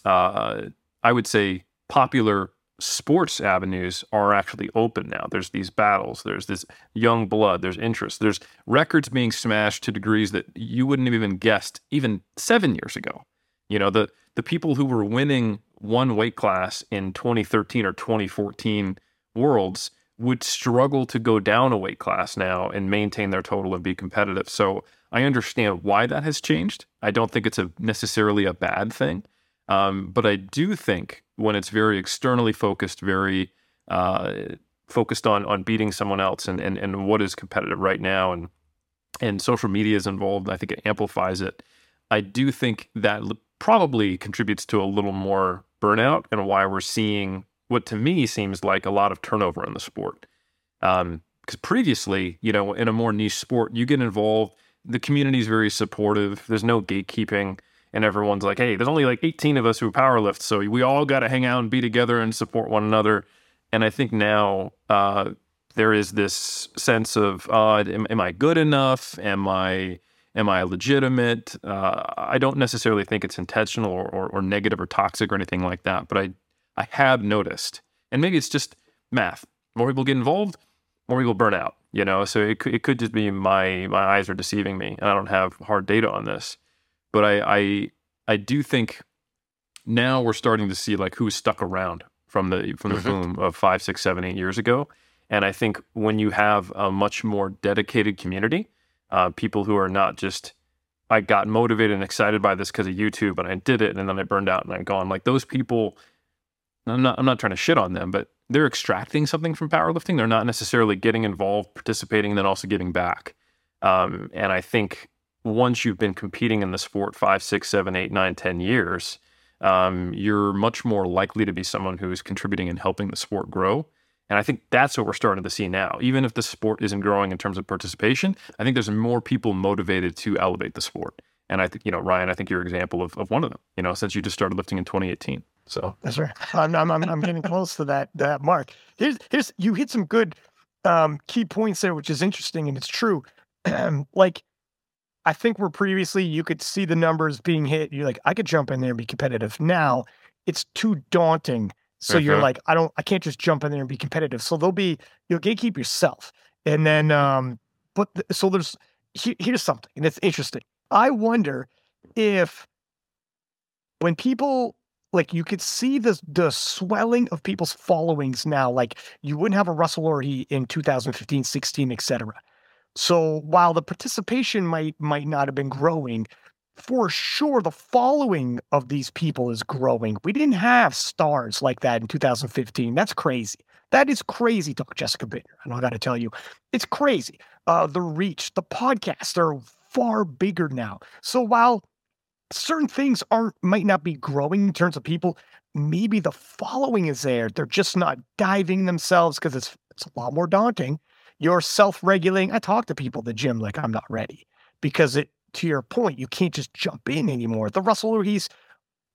uh, I would say, popular sports avenues are actually open now. There's these battles, there's this young blood, there's interest, there's records being smashed to degrees that you wouldn't have even guessed even seven years ago. You know, the the people who were winning one weight class in 2013 or 2014 worlds would struggle to go down a weight class now and maintain their total and be competitive. So I understand why that has changed. I don't think it's a necessarily a bad thing. Um, but I do think when it's very externally focused, very uh, focused on on beating someone else and, and and what is competitive right now, and and social media is involved, I think it amplifies it. I do think that probably contributes to a little more burnout and why we're seeing what to me seems like a lot of turnover in the sport. Because um, previously, you know, in a more niche sport, you get involved. The community is very supportive. There's no gatekeeping and everyone's like, hey, there's only like 18 of us who powerlift, so we all got to hang out and be together and support one another. And I think now uh, there is this sense of, uh, am, am, I good enough? Am I am I legitimate? Uh, I don't necessarily think it's intentional or, or, or negative or toxic or anything like that, but I I have noticed, and maybe it's just math. More people get involved, more people burn out. You know, so it could, it could just be my my eyes are deceiving me, and I don't have hard data on this but I, I I do think now we're starting to see like who's stuck around from the from the mm-hmm. boom of five, six, seven, eight years ago. And I think when you have a much more dedicated community, uh, people who are not just I got motivated and excited by this because of YouTube and I did it and then I burned out and I'm gone. Like those people, I'm not I'm not trying to shit on them, but they're extracting something from powerlifting. They're not necessarily getting involved, participating, and then also giving back. Um, and I think once you've been competing in the sport five, six, seven, eight, nine, ten years, um, you're much more likely to be someone who is contributing and helping the sport grow. And I think that's what we're starting to see now. Even if the sport isn't growing in terms of participation, I think there's more people motivated to elevate the sport. And I think, you know, Ryan, I think you're an example of, of one of them, you know, since you just started lifting in 2018. So that's right. I'm, I'm, I'm getting close to that, that mark. Here's, here's, you hit some good um, key points there, which is interesting and it's true. (clears throat) like I think where previously you could see the numbers being hit, you're like, I could jump in there and be competitive. Now it's too daunting. So you're mm-hmm. like, I don't, I can't just jump in there and be competitive. So they'll be, you'll gatekeep yourself. And then, um, but so there's, he, here's something, and it's interesting. I wonder if when people like you could see the the swelling of people's followings now like you wouldn't have a Russel Orhii in 2015 16 etc so while the participation might might not have been growing, for sure the following of these people is growing. We didn't have stars like that in 2015. That's crazy. That is crazy, Talk Jessica Buettner. And I got to tell you, it's crazy. Uh, the reach, the podcasts are far bigger now. So while certain things aren't might not be growing in terms of people, maybe the following is there. They're just not diving themselves because it's it's a lot more daunting you're self-regulating. I talk to people at the gym like I'm not ready because it to your point, you can't just jump in anymore. The Russel he's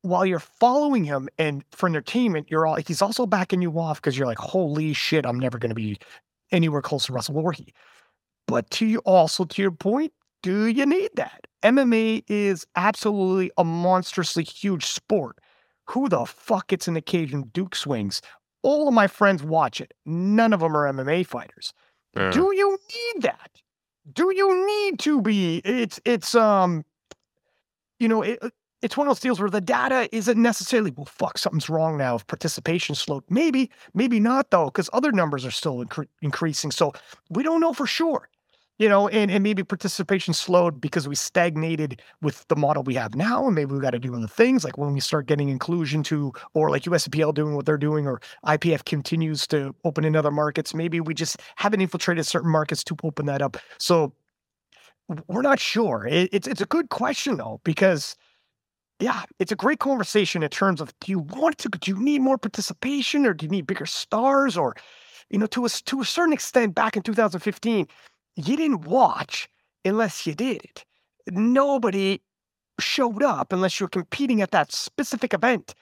while you're following him and for entertainment, you're all he's also backing you off because you're like, holy shit, I'm never gonna be anywhere close to Russel Orhii. But to you also to your point, do you need that? MMA is absolutely a monstrously huge sport. Who the fuck gets cage and Duke swings? All of my friends watch it. None of them are MMA fighters. Yeah. Do you need that? Do you need to be? It's it's um, you know, it, uh, it's one of those deals where the data isn't necessarily, well, fuck, something's wrong now if participation slowed. Maybe, maybe not though, because other numbers are still incre- increasing. So we don't know for sure, you know, and, and maybe participation slowed because we stagnated with the model we have now. And maybe we got to do other things like when we start getting inclusion to, or like USPL doing what they're doing, or IPF continues to open in other markets. Maybe we just haven't infiltrated certain markets to open that up. So we're not sure. It, it's, it's a good question though, because yeah, it's a great conversation in terms of do you want to do you need more participation or do you need bigger stars or you know to a to a certain extent back in 2015 you didn't watch unless you did it. Nobody showed up unless you're competing at that specific event.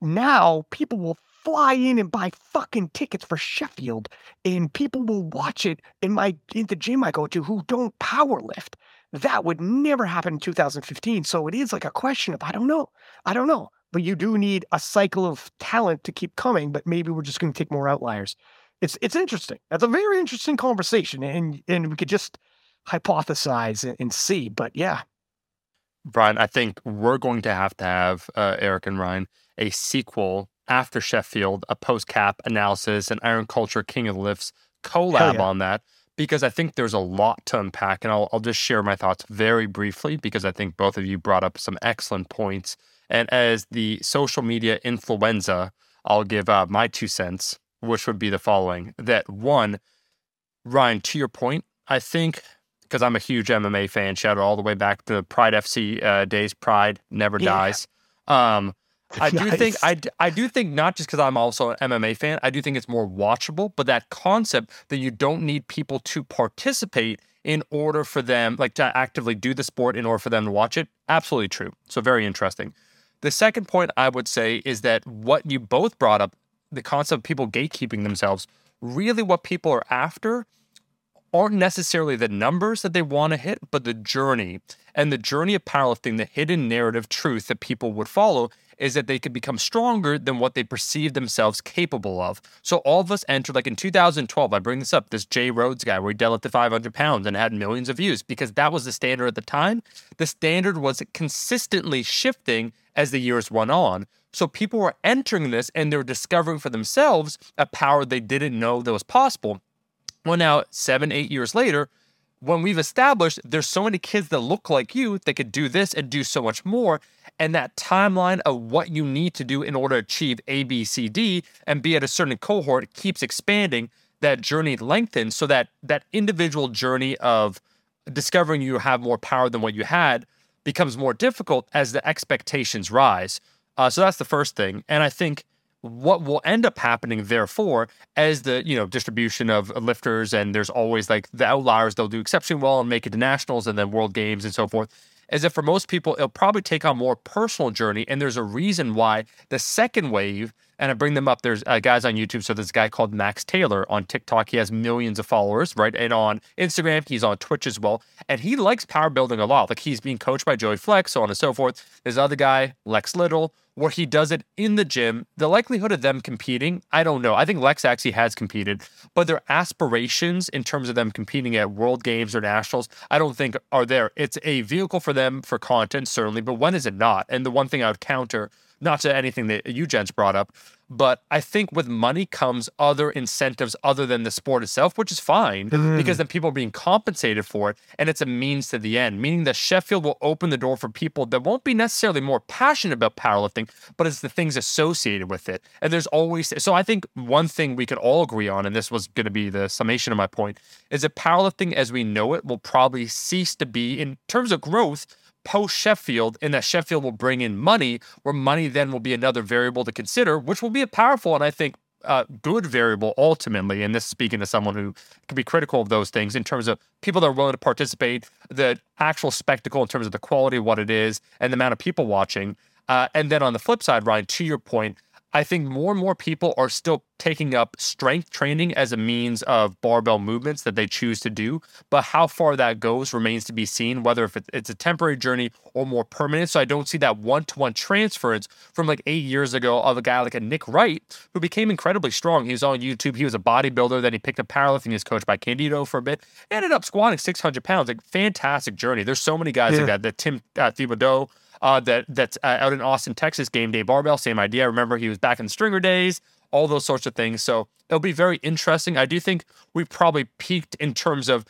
Now people will fly in and buy fucking tickets for Sheffield and people will watch it in my in the gym I go to who don't power lift. That would never happen in 2015. So it is like a question of, I don't know. I don't know. But you do need a cycle of talent to keep coming, but maybe we're just going to take more outliers. It's it's interesting. That's a very interesting conversation. And and we could just hypothesize and, and see. But yeah. Brian, I think we're going to have to have uh, Eric and Ryan a sequel after Sheffield, a post cap analysis, an Iron Culture King of the Lifts collab yeah. on that because I think there's a lot to unpack. And I'll, I'll just share my thoughts very briefly because I think both of you brought up some excellent points. And as the social media influenza, I'll give uh, my two cents, which would be the following that one, Ryan, to your point, I think because I'm a huge MMA fan, shout out all the way back to Pride FC uh, days, Pride never yeah. dies. Um, (laughs) I do nice. think I, I do think not just because I'm also an MMA fan. I do think it's more watchable, but that concept that you don't need people to participate in order for them like to actively do the sport in order for them to watch it. Absolutely true. So very interesting. The second point I would say is that what you both brought up, the concept of people gatekeeping themselves, really what people are after aren't necessarily the numbers that they want to hit, but the journey. And the journey of powerlifting, the hidden narrative truth that people would follow is that they could become stronger than what they perceive themselves capable of. So all of us entered, like in 2012, I bring this up, this Jay Rhodes guy where he deadlifted 500 pounds and had millions of views because that was the standard at the time. The standard was consistently shifting as the years went on. So people were entering this and they were discovering for themselves a power they didn't know that was possible. Well, now, seven, eight years later, when we've established there's so many kids that look like you that could do this and do so much more, and that timeline of what you need to do in order to achieve A, B, C, D, and be at a certain cohort keeps expanding, that journey lengthens so that that individual journey of discovering you have more power than what you had becomes more difficult as the expectations rise. Uh, so that's the first thing. And I think what will end up happening therefore as the you know distribution of lifters and there's always like the outliers they'll do exceptionally well and make it to nationals and then world games and so forth is that for most people it'll probably take on more personal journey and there's a reason why the second wave and I bring them up. There's uh, guys on YouTube. So there's a guy called Max Taylor on TikTok. He has millions of followers, right? And on Instagram, he's on Twitch as well. And he likes power building a lot. Like he's being coached by Joey Flex, so on and so forth. There's other guy, Lex Little, where he does it in the gym. The likelihood of them competing, I don't know. I think Lex actually has competed, but their aspirations in terms of them competing at World Games or Nationals, I don't think are there. It's a vehicle for them for content, certainly, but when is it not? And the one thing I would counter not to anything that you gents brought up, but I think with money comes other incentives other than the sport itself, which is fine mm. because then people are being compensated for it and it's a means to the end, meaning that Sheffield will open the door for people that won't be necessarily more passionate about powerlifting, but it's the things associated with it. And there's always, so I think one thing we could all agree on, and this was going to be the summation of my point, is that powerlifting as we know it will probably cease to be, in terms of growth, post Sheffield, and that Sheffield will bring in money, where money then will be another variable to consider, which will be a powerful and I think uh, good variable ultimately. And this is speaking to someone who can be critical of those things in terms of people that are willing to participate, the actual spectacle in terms of the quality of what it is, and the amount of people watching. Uh, and then on the flip side, Ryan, to your point, I think more and more people are still taking up strength training as a means of barbell movements that they choose to do. But how far that goes remains to be seen, whether if it's a temporary journey or more permanent. So I don't see that one to one transference from like eight years ago of a guy like a Nick Wright who became incredibly strong. He was on YouTube. He was a bodybuilder. Then he picked up powerlifting. He was coached by Candito for a bit. Ended up squatting 600 pounds. Like fantastic journey. There's so many guys yeah. like that. The Tim uh, Thibodeau uh, that that's uh, out in Austin, Texas, Game Day Barbell. Same idea. I remember he was back in Stringer days, all those sorts of things. So it'll be very interesting. I do think we probably peaked in terms of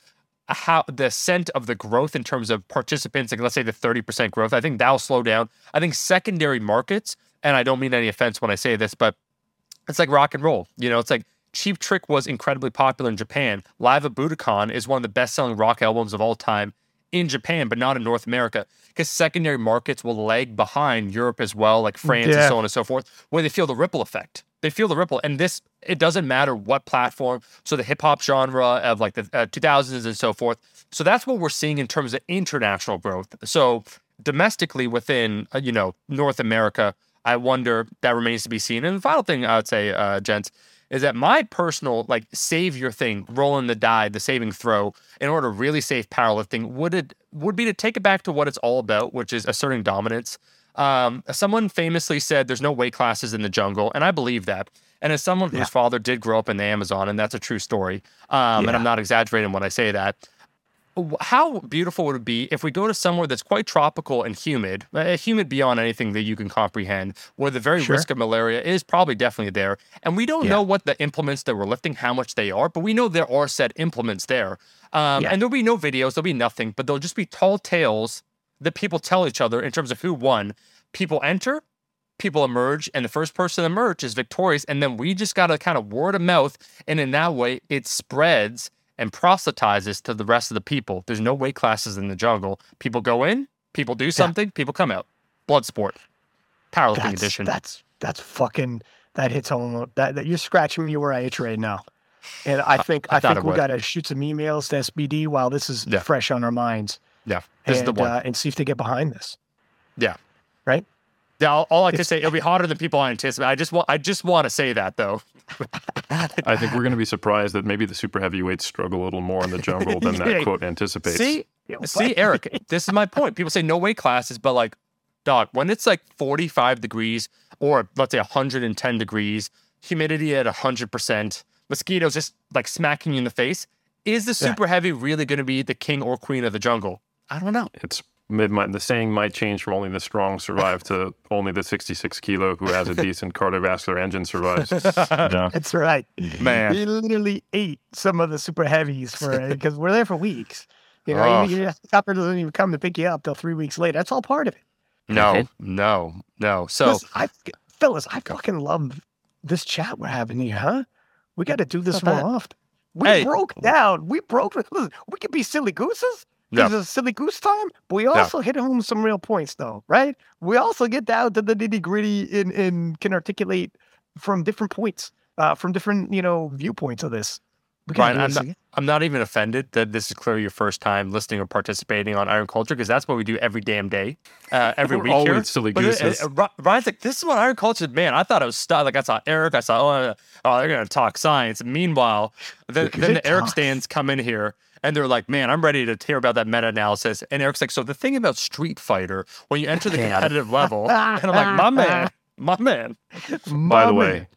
how the scent of the growth in terms of participants, like let's say the 30% growth, I think that'll slow down. I think secondary markets, and I don't mean any offense when I say this, but it's like rock and roll. You know, it's like Cheap Trick was incredibly popular in Japan. Live at Budokan is one of the best selling rock albums of all time in Japan, but not in North America, because secondary markets will lag behind Europe as well, like France yeah. and so on and so forth, where they feel the ripple effect. They feel the ripple, and this it doesn't matter what platform. So the hip hop genre of like the uh, 2000s and so forth. So that's what we're seeing in terms of international growth. So domestically within uh, you know North America, I wonder that remains to be seen. And the final thing I would say, uh, gents, is that my personal like savior thing, rolling the die, the saving throw, in order to really save powerlifting, would it would be to take it back to what it's all about, which is asserting dominance. Um, someone famously said, "There's no weight classes in the jungle," and I believe that. And as someone yeah. whose father did grow up in the Amazon, and that's a true story, um, yeah. and I'm not exaggerating when I say that, how beautiful would it be if we go to somewhere that's quite tropical and humid, uh, humid beyond anything that you can comprehend, where the very sure. risk of malaria is probably definitely there. And we don't yeah. know what the implements that we're lifting, how much they are, but we know there are set implements there. Um, yeah. And there'll be no videos, there'll be nothing, but there'll just be tall tales that people tell each other in terms of who won. People enter, people emerge, and the first person to emerge is victorious. And then we just got to kind of word of mouth. And in that way, it spreads and proselytizes to the rest of the people. There's no weight classes in the jungle. People go in, people do something, yeah. people come out. Blood sport, powerlifting that's, edition. That's that's fucking that hits home. That, that you're scratching me where I itch right now. And I think I, I, I think we got to shoot some emails to SBD while this is yeah. fresh on our minds. Yeah, this and, is the one. Uh, and see if they get behind this. Yeah, right. Yeah, all, all I can say it'll be hotter than people anticipate. I just want I just want to say that though. (laughs) I think we're going to be surprised that maybe the super heavyweights struggle a little more in the jungle than that (laughs) quote anticipates. See, see, Eric, this is my point. People say no weight classes, but like, dog, when it's like 45 degrees or let's say 110 degrees, humidity at 100%, mosquitoes just like smacking you in the face, is the super yeah. heavy really going to be the king or queen of the jungle? I don't know. It's the saying might change from only the strong survive to (laughs) only the 66 kilo who has a decent cardiovascular engine survives. (laughs) yeah. That's right. Man. We literally ate some of the super heavies for (laughs) because we're there for weeks. You know, oh. your helicopter doesn't even come to pick you up till three weeks later. That's all part of it. No, no, no. So, Listen, I, fellas, I fucking love this chat we're having here, huh? We got to do this more often. We hey. broke down. We broke. Listen, we could be silly gooses. This is a silly goose time, but we also hit home some real points, though, right? We also get down to the nitty gritty and, and can articulate from different points, uh, from different you know viewpoints of this. Brian, I'm not, I'm not even offended that this is clearly your first time listening or participating on Iron Culture because that's what we do every damn day, uh, (laughs) every week always here. silly gooses. But, uh, uh, Ryan's like, this is what Iron Culture. Man, I thought it was stuff. Like I saw Eric, I saw oh, oh they're gonna talk science. Meanwhile, the, then the Eric stands come in here and they're like, man, I'm ready to hear about that meta analysis. And Eric's like, so the thing about Street Fighter, when you enter the competitive level, and I'm like, my (laughs) man, my man. By the way,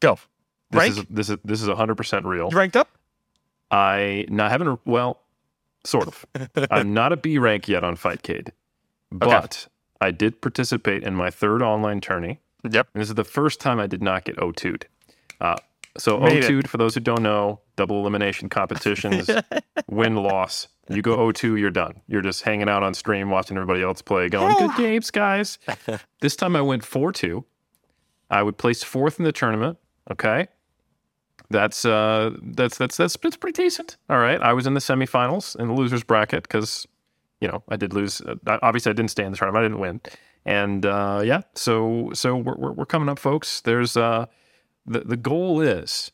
go. This Rank? is this is this is 100 percent real. You ranked up? I not haven't well, sort of. (laughs) I'm not a B rank yet on Fightcade, but okay. I did participate in my third online tourney. Yep. And this is the first time I did not get O2'd. Uh, so O2'd, for those who don't know, double elimination competitions, (laughs) win loss. You go O2, you're done. You're just hanging out on stream, watching everybody else play, going, good games, guys. (laughs) this time I went 4 2. I would place fourth in the tournament. Okay. That's uh that's that's that's that's pretty decent. All right. I was in the semifinals in the losers bracket because you know I did lose. Uh, obviously, I didn't stay in the tournament. I didn't win. And uh, yeah, so so we're, we're, we're coming up, folks. There's uh the the goal is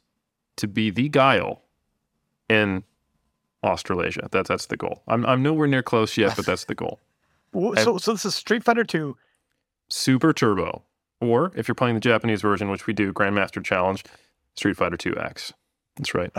to be the guile in Australasia. That's that's the goal. I'm I'm nowhere near close yet, but that's the goal. (laughs) so so this is Street Fighter Two, Super Turbo, or if you're playing the Japanese version, which we do, Grandmaster Challenge, Street Fighter Two X. That's right.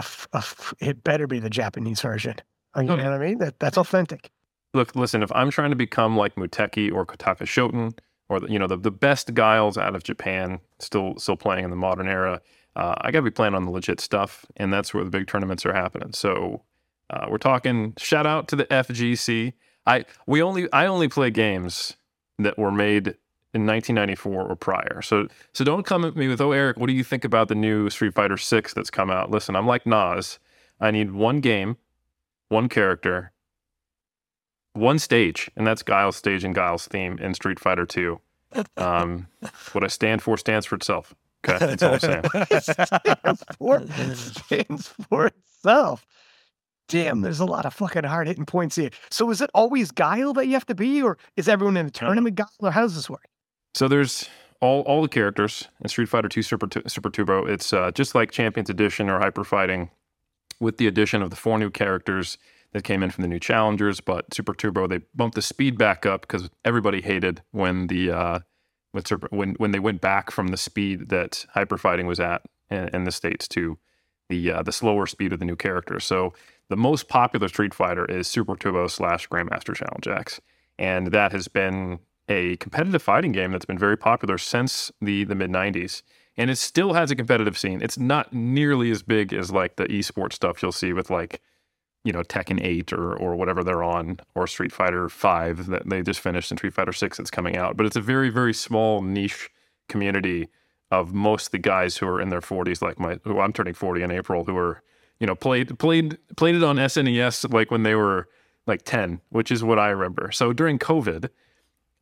it better be the Japanese version. You know what I mean? That that's authentic. Look, listen. If I'm trying to become like Muteki or Kotaka Shoten, or the, you know the, the best guiles out of Japan, still still playing in the modern era. Uh, I got to be playing on the legit stuff, and that's where the big tournaments are happening. So uh, we're talking. Shout out to the FGC. I we only I only play games that were made in 1994 or prior. So so don't come at me with, oh Eric, what do you think about the new Street Fighter 6 that's come out? Listen, I'm like Nas. I need one game, one character, one stage, and that's Guile's stage and Guile's theme in Street Fighter 2. Um, what I stand for stands for itself. Okay, that's all I'm saying. (laughs) stands, for, stands for itself. Damn, there's a lot of fucking hard hitting points here. So is it always Guile that you have to be, or is everyone in the tournament Guile, or how does this work? So there's all all the characters in Street Fighter 2 Super Super Turbo. It's uh, just like Champions Edition or Hyper Fighting, with the addition of the four new characters that came in from the new challengers. But Super Turbo they bumped the speed back up because everybody hated when the uh, when when they went back from the speed that Hyper Fighting was at in, in the states to the uh, the slower speed of the new characters. So the most popular Street Fighter is Super Turbo slash Grandmaster Challenge X, and that has been a competitive fighting game that's been very popular since the the mid '90s, and it still has a competitive scene. It's not nearly as big as like the esports stuff you'll see with like you know Tekken 8 or or whatever they're on, or Street Fighter 5 that they just finished, in Street Fighter 6 that's coming out. But it's a very very small niche community of most the guys who are in their 40s, like my who I'm turning 40 in April, who are you know played played played it on SNES like when they were like 10, which is what I remember. So during COVID,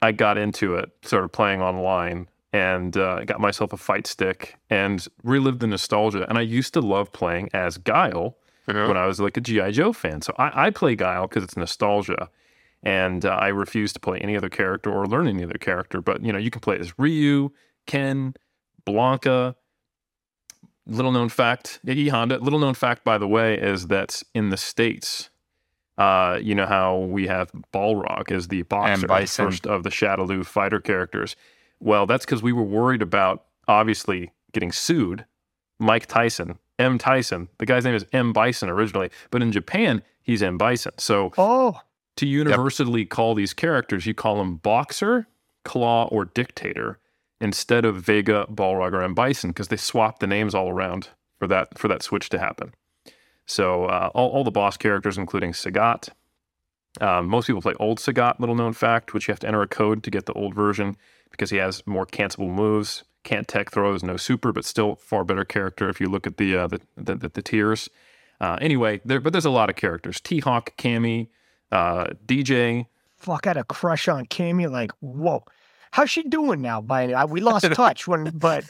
I got into it, sort of playing online, and uh, got myself a fight stick and relived the nostalgia. And I used to love playing as Guile uh-huh. when I was like a GI Joe fan. So I, I play Guile because it's nostalgia. And uh, I refuse to play any other character or learn any other character. But you know, you can play as Ryu, Ken, Blanka. little known fact, E Honda. Little known fact, by the way, is that in the states, uh, you know how we have Balrog as the boxer, the first of the Shadaloo fighter characters. Well, that's because we were worried about obviously getting sued. Mike Tyson, M. Tyson, the guy's name is M. Bison originally, but in Japan he's M. Bison. So, oh, to universally yep. call these characters, you call them boxer, claw, or dictator instead of Vega, Balrog, or M. Bison because they swapped the names all around for that for that switch to happen. So uh, all, all the boss characters, including Sagat. Um, most people play old Sagat, little known fact, which you have to enter a code to get the old version because he has more cancelable moves, can't tech throws, no super, but still far better character if you look at the uh, the, the, the, the, tiers. Uh, anyway, there but there's a lot of characters: T Hawk, Cammy, uh, DJ. Fuck, I had a crush on Cammy. Like, whoa, How's she doing now? By we lost (laughs) touch when, but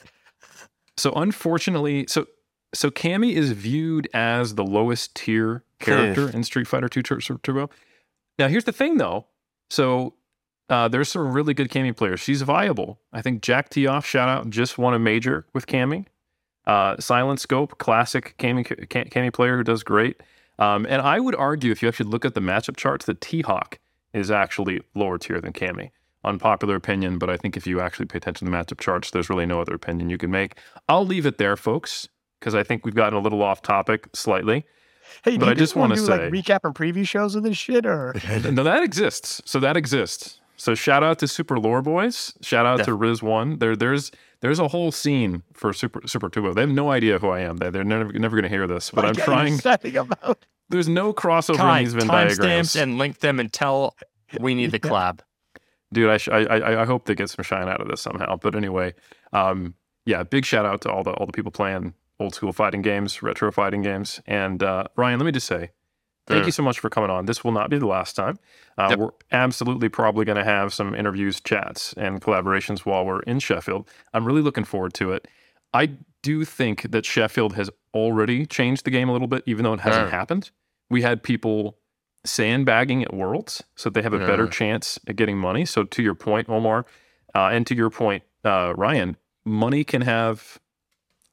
so unfortunately, so so Cammy is viewed as the lowest tier character in Street Fighter 2 Turbo. Now, here's the thing, though. So uh, there's some really good Cammy players. She's viable. I think Jack Tioff, shout out, just won a major with Cammy. Uh, Silent Scope, classic Cammy, Cammy player who does great. Um, and I would argue, if you actually look at the matchup charts, that T Hawk is actually lower tier than Cammy unpopular opinion, but I think if you actually pay attention to the matchup charts, there's really no other opinion you can make. I'll leave it there, folks, because I think we've gotten a little off topic slightly. Hey, but I just want to say, like recap and preview shows of this shit, or (laughs) no, that exists. So that exists. So shout out to Super Lore Boys. Shout out to Riz One. There, there's there's a whole scene for Super Super Turbo. They have no idea who I am. They, they're never never going to hear this. But I'm trying. About? (laughs) There's no crossover Kai, in these Venn diagrams. and link them and tell we need the collab dude, I, sh- I, I hope they get some shine out of this somehow. But anyway, um, yeah, big shout out to all the all the people playing old school fighting games, retro fighting games. And uh, Ryan, let me just say, thank you so much for coming on. This will not be the last time. Uh, yep. We're absolutely probably going to have some interviews, chats, and collaborations while we're in Sheffield. I'm really looking forward to it. I do think that Sheffield has already changed the game a little bit, even though it hasn't happened. We had people sandbagging at Worlds so they have a yeah. better chance at getting money. So to your point, Omar, uh, and to your point, uh, Ryan, money can have,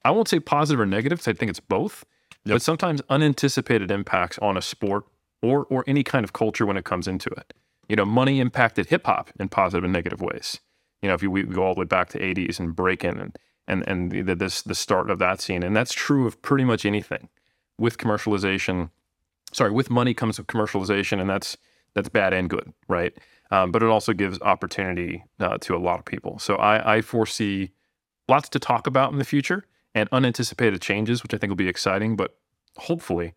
I won't say positive or negative. I think it's both, yep. but sometimes unanticipated impacts on a sport or or any kind of culture when it comes into it. You know, money impacted hip hop in positive and negative ways. You know, if you, we go all the way back to '80s and breaking and and and the, this the start of that scene, and that's true of pretty much anything with commercialization sorry, with money comes commercialization, and that's that's bad and good, right? Um, but it also gives opportunity uh, to a lot of people. So I, I foresee lots to talk about in the future and unanticipated changes, which I think will be exciting. But hopefully,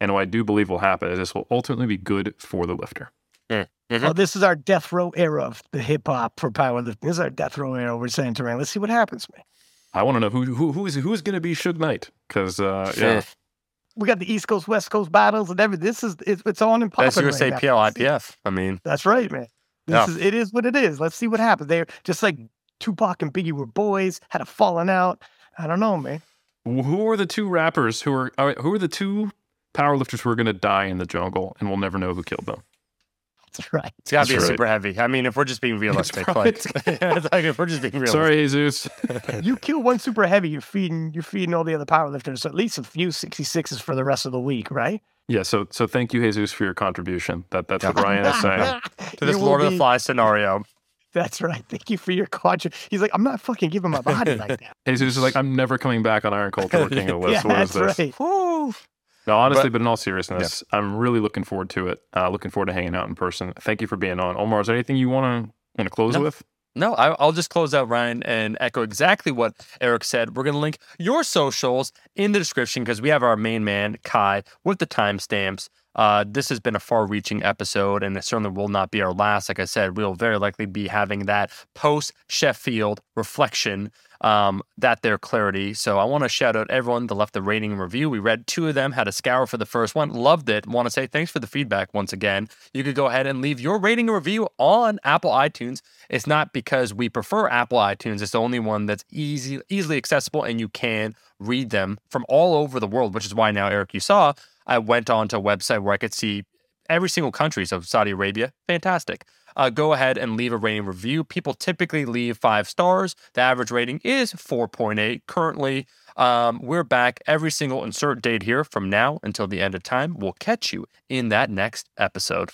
and what I do believe will happen is this will ultimately be good for the lifter. Mm. Mm-hmm. Oh, this is our death row era of the hip hop for powerlifting. This is our death row era. We're saying to Let's see what happens, man. I want to know who who who is who's going to be Suge Knight because uh, (laughs) yeah. We got the East Coast West Coast battles and everything. This is it's, it's on and popping. That's USA right PL IPF. I mean, that's right, man. This yeah. is it is what it is. Let's see what happens. They're just like Tupac and Biggie were boys, had a falling out. I don't know, man. Who are the two rappers who are uh, who are the two powerlifters who are going to die in the jungle and we'll never know who killed them? That's right. It's got to be right. super heavy. I mean, if we're just being (laughs) realistic, like, (laughs) like, if we're just being realistic. Sorry, Jesus. (laughs) you kill one super heavy, you're feeding you're feeding all the other powerlifters So at least a few 66s for the rest of the week, right? Yeah, so so thank you, Jesus, for your contribution. That that's what Ryan is saying to this Lord be, of the Flies scenario. That's right. Thank you for your contribution. He's like, I'm not fucking giving my body like that. Jesus is like, I'm never coming back on Iron Culture King of the Lifts. yeah, what is this? Right. No, honestly, but, but, in all seriousness, yeah. I'm really looking forward to it. Uh, looking forward to hanging out in person. Thank you for being on. Omar, is there anything you want to want to close no. with? No, I, will just close out, Ryan, and echo exactly what Eric said. We're going to link your socials in the description because we have our main man, Kai, with the timestamps. Uh, this has been a far reaching episode, and it certainly will not be our last. Like I said, we'll very likely be having that post Sheffield reflection, um, that their clarity. So I want to shout out everyone that left the rating and review. We read two of them, had a scour for the first one, loved it. Want to say thanks for the feedback once again. You could go ahead and leave your rating and review on Apple iTunes. It's not because we prefer Apple iTunes, it's the only one that's easy, easily accessible, and you can read them from all over the world, which is why now, Eric, you saw I went on to a website where I could see every single country. So Saudi Arabia, fantastic. Uh, go ahead and leave a rating review. People typically leave five stars. The average rating is 4.8 currently. Um, we're back every single insert date here from now until the end of time. We'll catch you in that next episode.